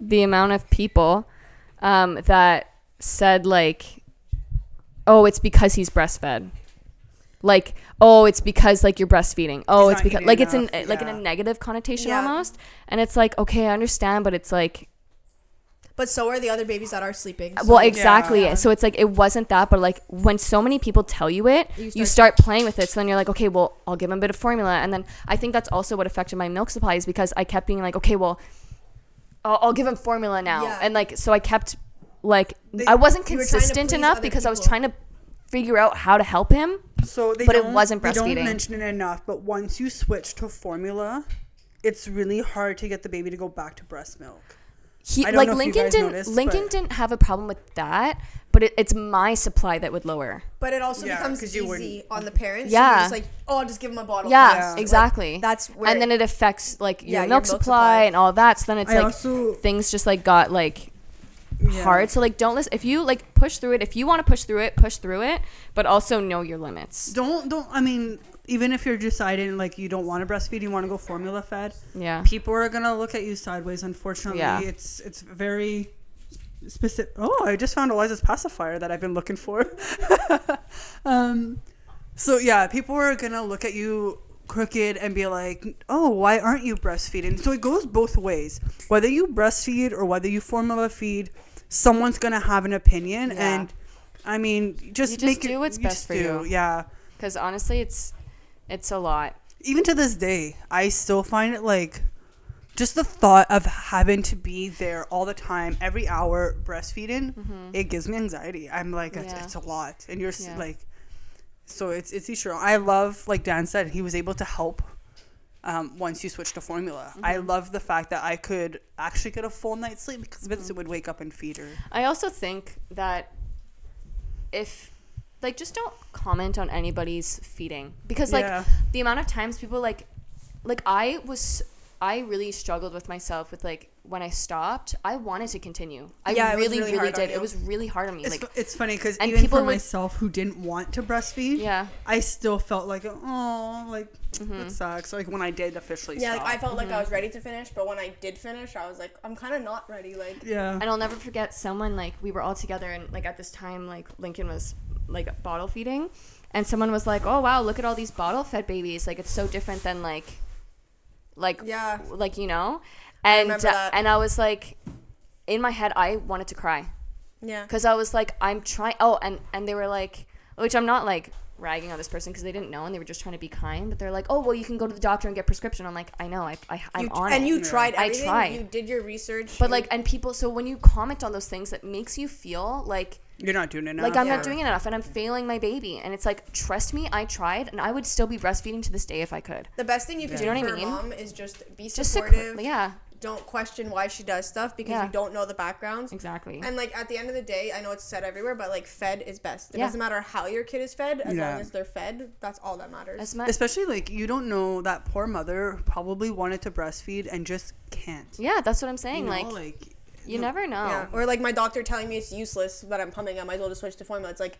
Speaker 1: the amount of people um, that said like oh it's because he's breastfed. Like oh it's because like you're breastfeeding. Oh
Speaker 4: He's
Speaker 1: it's because like it's in
Speaker 4: enough,
Speaker 1: like in a negative connotation
Speaker 3: Yeah.
Speaker 1: almost and it's like okay i understand but it's like
Speaker 3: But so are the other babies that are sleeping. so-
Speaker 1: well exactly
Speaker 4: Yeah.
Speaker 1: so it's like it wasn't that but like when so many people tell you it
Speaker 3: You
Speaker 1: you
Speaker 3: start-
Speaker 1: start, playing with it so then you're like okay well i'll give him a bit of formula and then i think that's also what affected my milk supply is because i kept being like okay well i'll, I'll give him formula now
Speaker 3: Yeah.
Speaker 1: and like so i kept like
Speaker 4: They-
Speaker 1: i wasn't
Speaker 3: you were trying to
Speaker 1: consistent enough
Speaker 3: other
Speaker 1: because i was trying to figure out how to help him
Speaker 4: So they
Speaker 1: But it
Speaker 4: don't,
Speaker 1: wasn't
Speaker 4: They
Speaker 1: breastfeeding.
Speaker 4: don't mention it enough, but once you switch to formula, it's really hard to get the baby to go back to breast milk.
Speaker 1: He
Speaker 4: I don't
Speaker 1: like
Speaker 4: know if you
Speaker 1: lincoln
Speaker 4: guys
Speaker 1: didn't
Speaker 4: noticed,
Speaker 1: lincoln
Speaker 4: but-
Speaker 1: didn't have a problem with that but it, it's my supply that would lower
Speaker 3: But it also
Speaker 4: Yeah,
Speaker 3: becomes
Speaker 4: 'cause you
Speaker 3: easy
Speaker 4: wouldn't-
Speaker 3: on the parents.
Speaker 1: Yeah.
Speaker 3: Yeah. Just like, oh, I'll just give him a bottle.
Speaker 1: yeah,
Speaker 3: fast. Like,
Speaker 1: exactly
Speaker 3: that's where.
Speaker 1: and then it affects like your,
Speaker 3: Yeah, your
Speaker 1: milk,
Speaker 3: milk
Speaker 1: supply,
Speaker 3: supply.
Speaker 1: and all that so then it's
Speaker 4: I
Speaker 1: like
Speaker 4: also
Speaker 1: things just like got like
Speaker 4: yeah.
Speaker 1: hard so like don't listen if you like push through it if you want to push through it push through it but also know your limits
Speaker 4: Don't don't. I mean, even if you're deciding like you don't want to breastfeed, you want to go formula fed.
Speaker 1: yeah
Speaker 4: People are gonna look at you sideways. Unfortunately,
Speaker 1: Yeah.
Speaker 4: it's it's very specific. Oh, I just found Eliza's pacifier that I've been looking for. um, so yeah, people are gonna look at you crooked and be like, "Oh, why aren't you breastfeeding?" So it goes both ways. Whether you breastfeed or whether you formula feed, someone's gonna have an opinion,
Speaker 1: Yeah.
Speaker 4: and I mean, just
Speaker 1: You just
Speaker 4: make
Speaker 1: do
Speaker 4: it,
Speaker 1: what's best for
Speaker 4: do,
Speaker 1: you.
Speaker 4: Yeah.
Speaker 1: because honestly it's it's a lot
Speaker 4: Even to this day, I still find it like just the thought of having to be there all the time, every hour breastfeeding, it gives me anxiety. I'm like, it's,
Speaker 1: Mm-hmm. Yeah.
Speaker 4: it's a lot, and you're
Speaker 1: Yeah.
Speaker 4: like, so it's it's each your. I love, like Dan said, he was able to help. Um, once you switch to formula, I
Speaker 1: Mm-hmm.
Speaker 4: love the fact that I could actually get a full night's sleep because
Speaker 1: Mm-hmm.
Speaker 4: Vincent would wake up and feed her.
Speaker 1: I also think that if like just don't comment on anybody's feeding because like
Speaker 4: Yeah.
Speaker 1: the amount of times people like like I was I really struggled with myself with like when I stopped I wanted to continue I
Speaker 3: Yeah,
Speaker 1: really
Speaker 3: really
Speaker 1: really, did it was really hard on me
Speaker 4: It's,
Speaker 1: like
Speaker 4: fu- it's funny because
Speaker 1: and
Speaker 4: even
Speaker 1: people
Speaker 4: for
Speaker 1: would-
Speaker 4: myself who didn't want to breastfeed,
Speaker 1: yeah
Speaker 4: I still felt like, oh, like
Speaker 1: Mm-hmm.
Speaker 4: that sucks. Like when I did officially
Speaker 3: yeah, like. I felt like I was ready to finish, but when I did finish, I was like, I'm kind of not ready. Like,
Speaker 4: yeah.
Speaker 1: and I'll never forget someone like we were all together and like at this time like Lincoln was like bottle feeding and someone was like oh wow look at all these bottle fed babies like it's so different than like like
Speaker 3: Yeah.
Speaker 1: like you know and
Speaker 3: remember
Speaker 1: uh, and I was like in my head I wanted to cry
Speaker 3: yeah,
Speaker 1: because I was like I'm trying oh and and they were like which I'm not like ragging on this person because they didn't know and they were just trying to be kind. But they're like, oh well, you can go to the doctor and get prescription. I'm like, I know, I, I I'm
Speaker 3: You-
Speaker 1: on
Speaker 3: and
Speaker 1: it.
Speaker 3: you tried
Speaker 1: I tried.
Speaker 3: You did your research.
Speaker 1: but
Speaker 3: you-
Speaker 1: like, and people. So when you comment on those things, that makes you feel like
Speaker 4: You're not doing enough.
Speaker 1: like I'm
Speaker 3: Yeah.
Speaker 1: not doing it enough and I'm failing my baby. And it's like, trust me, I tried and I would still be breastfeeding to this day if I could.
Speaker 3: the best thing you can
Speaker 1: Do you
Speaker 3: do
Speaker 1: know
Speaker 3: for
Speaker 1: what I
Speaker 3: a
Speaker 1: mean?
Speaker 3: mom is just be
Speaker 1: Just to,
Speaker 3: supportive.
Speaker 1: yeah,
Speaker 3: Don't question why she does stuff because
Speaker 1: Yeah.
Speaker 3: you don't know the backgrounds.
Speaker 1: exactly.
Speaker 3: And like at the end of the day, I know it's said everywhere, but like fed is best. It
Speaker 1: Yeah.
Speaker 3: doesn't matter how your kid is fed, as
Speaker 4: Yeah.
Speaker 3: long as they're fed. That's all that matters.
Speaker 1: As much,
Speaker 4: Especially like you don't know that poor mother probably wanted to breastfeed and just can't.
Speaker 1: yeah, that's what I'm saying.
Speaker 4: You know,
Speaker 1: like,
Speaker 4: like
Speaker 1: you never know.
Speaker 3: Yeah. Or like my doctor telling me it's useless that I'm pumping. I might as well just switch to formula. It's like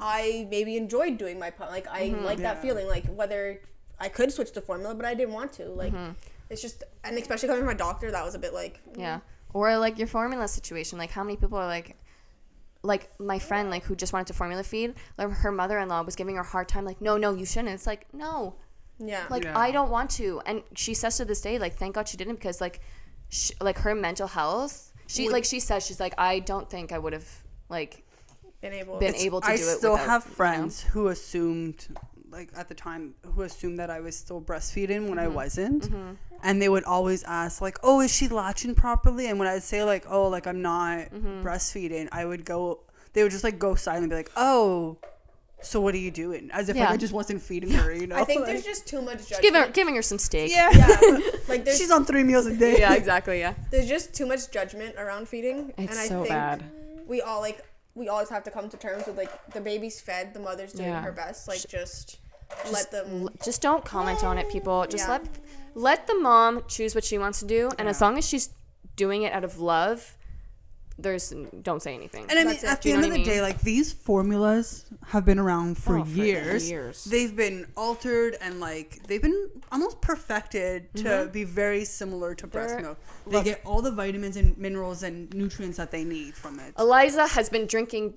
Speaker 3: I maybe enjoyed doing my pump. Like I
Speaker 1: Mm-hmm.
Speaker 3: like
Speaker 4: Yeah.
Speaker 3: that feeling. Like whether I could switch to formula, but I didn't want to. Like
Speaker 1: Mm-hmm.
Speaker 3: it's just and especially coming from my doctor, that was a bit like
Speaker 1: Yeah. Or like your formula situation. Like how many people are like like my friend like who just wanted to formula feed, like her mother-in-law was giving her a hard time like no, no, you shouldn't. It's like, "No.
Speaker 3: yeah.
Speaker 1: Like
Speaker 4: Yeah.
Speaker 1: I don't want to." And she says to this day like thank God she didn't because like sh- like her mental health, she like she says she's like I don't think I would have like
Speaker 3: been able.
Speaker 1: been able to
Speaker 4: I
Speaker 1: do it
Speaker 4: still
Speaker 1: without,
Speaker 4: have
Speaker 1: you know?
Speaker 4: friends who assumed, like at the time, who assumed that I was still breastfeeding when I
Speaker 1: Mm-hmm.
Speaker 4: wasn't, and they would always ask like, "Oh, is she latching properly?" And when I'd say like, "Oh, like I'm not
Speaker 1: Mm-hmm.
Speaker 4: breastfeeding," I would go. They would just like go silent and be like, "Oh." So what are you doing? As if like I just wasn't feeding her, you know.
Speaker 3: I think
Speaker 4: Like,
Speaker 3: there's just too much judgment.
Speaker 1: giving her, giving her some steak.
Speaker 4: yeah.
Speaker 3: yeah. Like there's
Speaker 4: She's on three meals a day.
Speaker 1: yeah, exactly, yeah.
Speaker 3: there's just too much judgment around feeding.
Speaker 1: It's
Speaker 3: and I
Speaker 1: so
Speaker 3: think
Speaker 1: bad.
Speaker 3: we all like we always have to come to terms with like the baby's fed, the mother's doing
Speaker 1: Yeah.
Speaker 3: her best. Like just, let them
Speaker 1: just don't comment on it people just
Speaker 3: Yeah.
Speaker 1: let let the mom choose what she wants to do and as long as she's doing it out of love there's don't say anything.
Speaker 4: And I mean, at the end of the
Speaker 1: I
Speaker 4: day, like these formulas have been around for,
Speaker 1: Oh, for
Speaker 4: years.
Speaker 1: years.
Speaker 4: They've been altered and like they've been almost perfected to mm-hmm. be very similar to breast
Speaker 1: They're-
Speaker 4: milk. They get all the vitamins and minerals and nutrients that they need from it.
Speaker 1: eliza has been drinking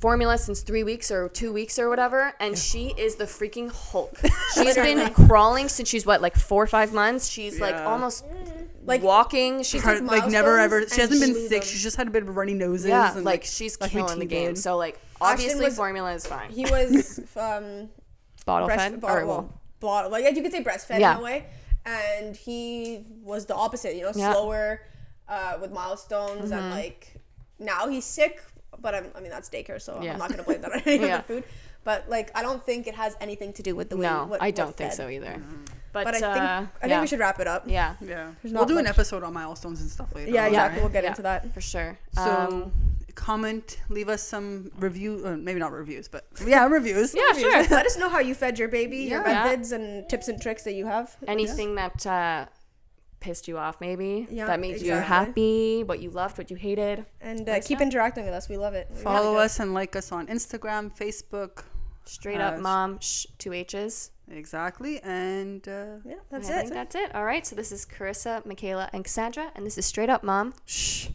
Speaker 1: formula since three weeks or two weeks or whatever and she is the freaking hulk. She's been crawling since she's what like four or five months? She's like almost
Speaker 3: like
Speaker 1: like walking she's
Speaker 4: Her-
Speaker 3: took
Speaker 4: like never ever. She hasn't been sick.
Speaker 3: them.
Speaker 4: She's just had a bit of runny noses.
Speaker 1: yeah
Speaker 4: and,
Speaker 1: like she's
Speaker 4: like
Speaker 1: killing the game so like obviously
Speaker 3: was-
Speaker 1: formula is fine
Speaker 3: he was um
Speaker 1: bottle
Speaker 3: breast
Speaker 1: fed
Speaker 3: bottle,
Speaker 1: or well,
Speaker 3: bottle like you could say breastfed
Speaker 1: Yeah.
Speaker 3: in a way, and he was the opposite. You know,
Speaker 1: Yeah. Mm-hmm.
Speaker 3: slower uh, with milestones and like now he's sick. But I'm, I mean that's daycare, so
Speaker 1: Yeah.
Speaker 3: I'm not gonna blame that on any
Speaker 1: Yeah.
Speaker 3: of the food. But like I don't think it has anything to do with the way.
Speaker 1: no
Speaker 3: what,
Speaker 1: i don't think
Speaker 3: fed.
Speaker 1: so either but,
Speaker 3: But I think
Speaker 1: uh,
Speaker 3: I think
Speaker 1: yeah.
Speaker 3: we should wrap it up.
Speaker 1: yeah
Speaker 4: Yeah, we'll
Speaker 3: not
Speaker 4: do an episode on milestones and stuff later.
Speaker 3: Yeah,
Speaker 4: on,
Speaker 3: exactly.
Speaker 4: right?
Speaker 3: We'll get
Speaker 1: Yeah.
Speaker 3: into that.
Speaker 1: for sure
Speaker 4: So
Speaker 1: um,
Speaker 4: comment, leave us some review, or maybe not reviews, but yeah, reviews.
Speaker 1: yeah sure
Speaker 3: Let us know how you fed your baby, your
Speaker 1: Yeah.
Speaker 3: methods, and tips and tricks that you have.
Speaker 1: anything that uh, pissed you off maybe
Speaker 3: Yeah,
Speaker 1: that made you happy what you loved what you hated
Speaker 3: And uh, keep
Speaker 1: know.
Speaker 3: interacting with us. We love it. We
Speaker 4: Follow
Speaker 3: really
Speaker 4: us and like us on Instagram, Facebook.
Speaker 1: straight
Speaker 4: Uh,
Speaker 1: up mom sh- two h's
Speaker 4: Exactly, and uh,
Speaker 3: Yeah, that's
Speaker 1: I
Speaker 3: it.
Speaker 1: think that's it all right so this is carissa michaela and cassandra and this is straight up mom
Speaker 4: shh.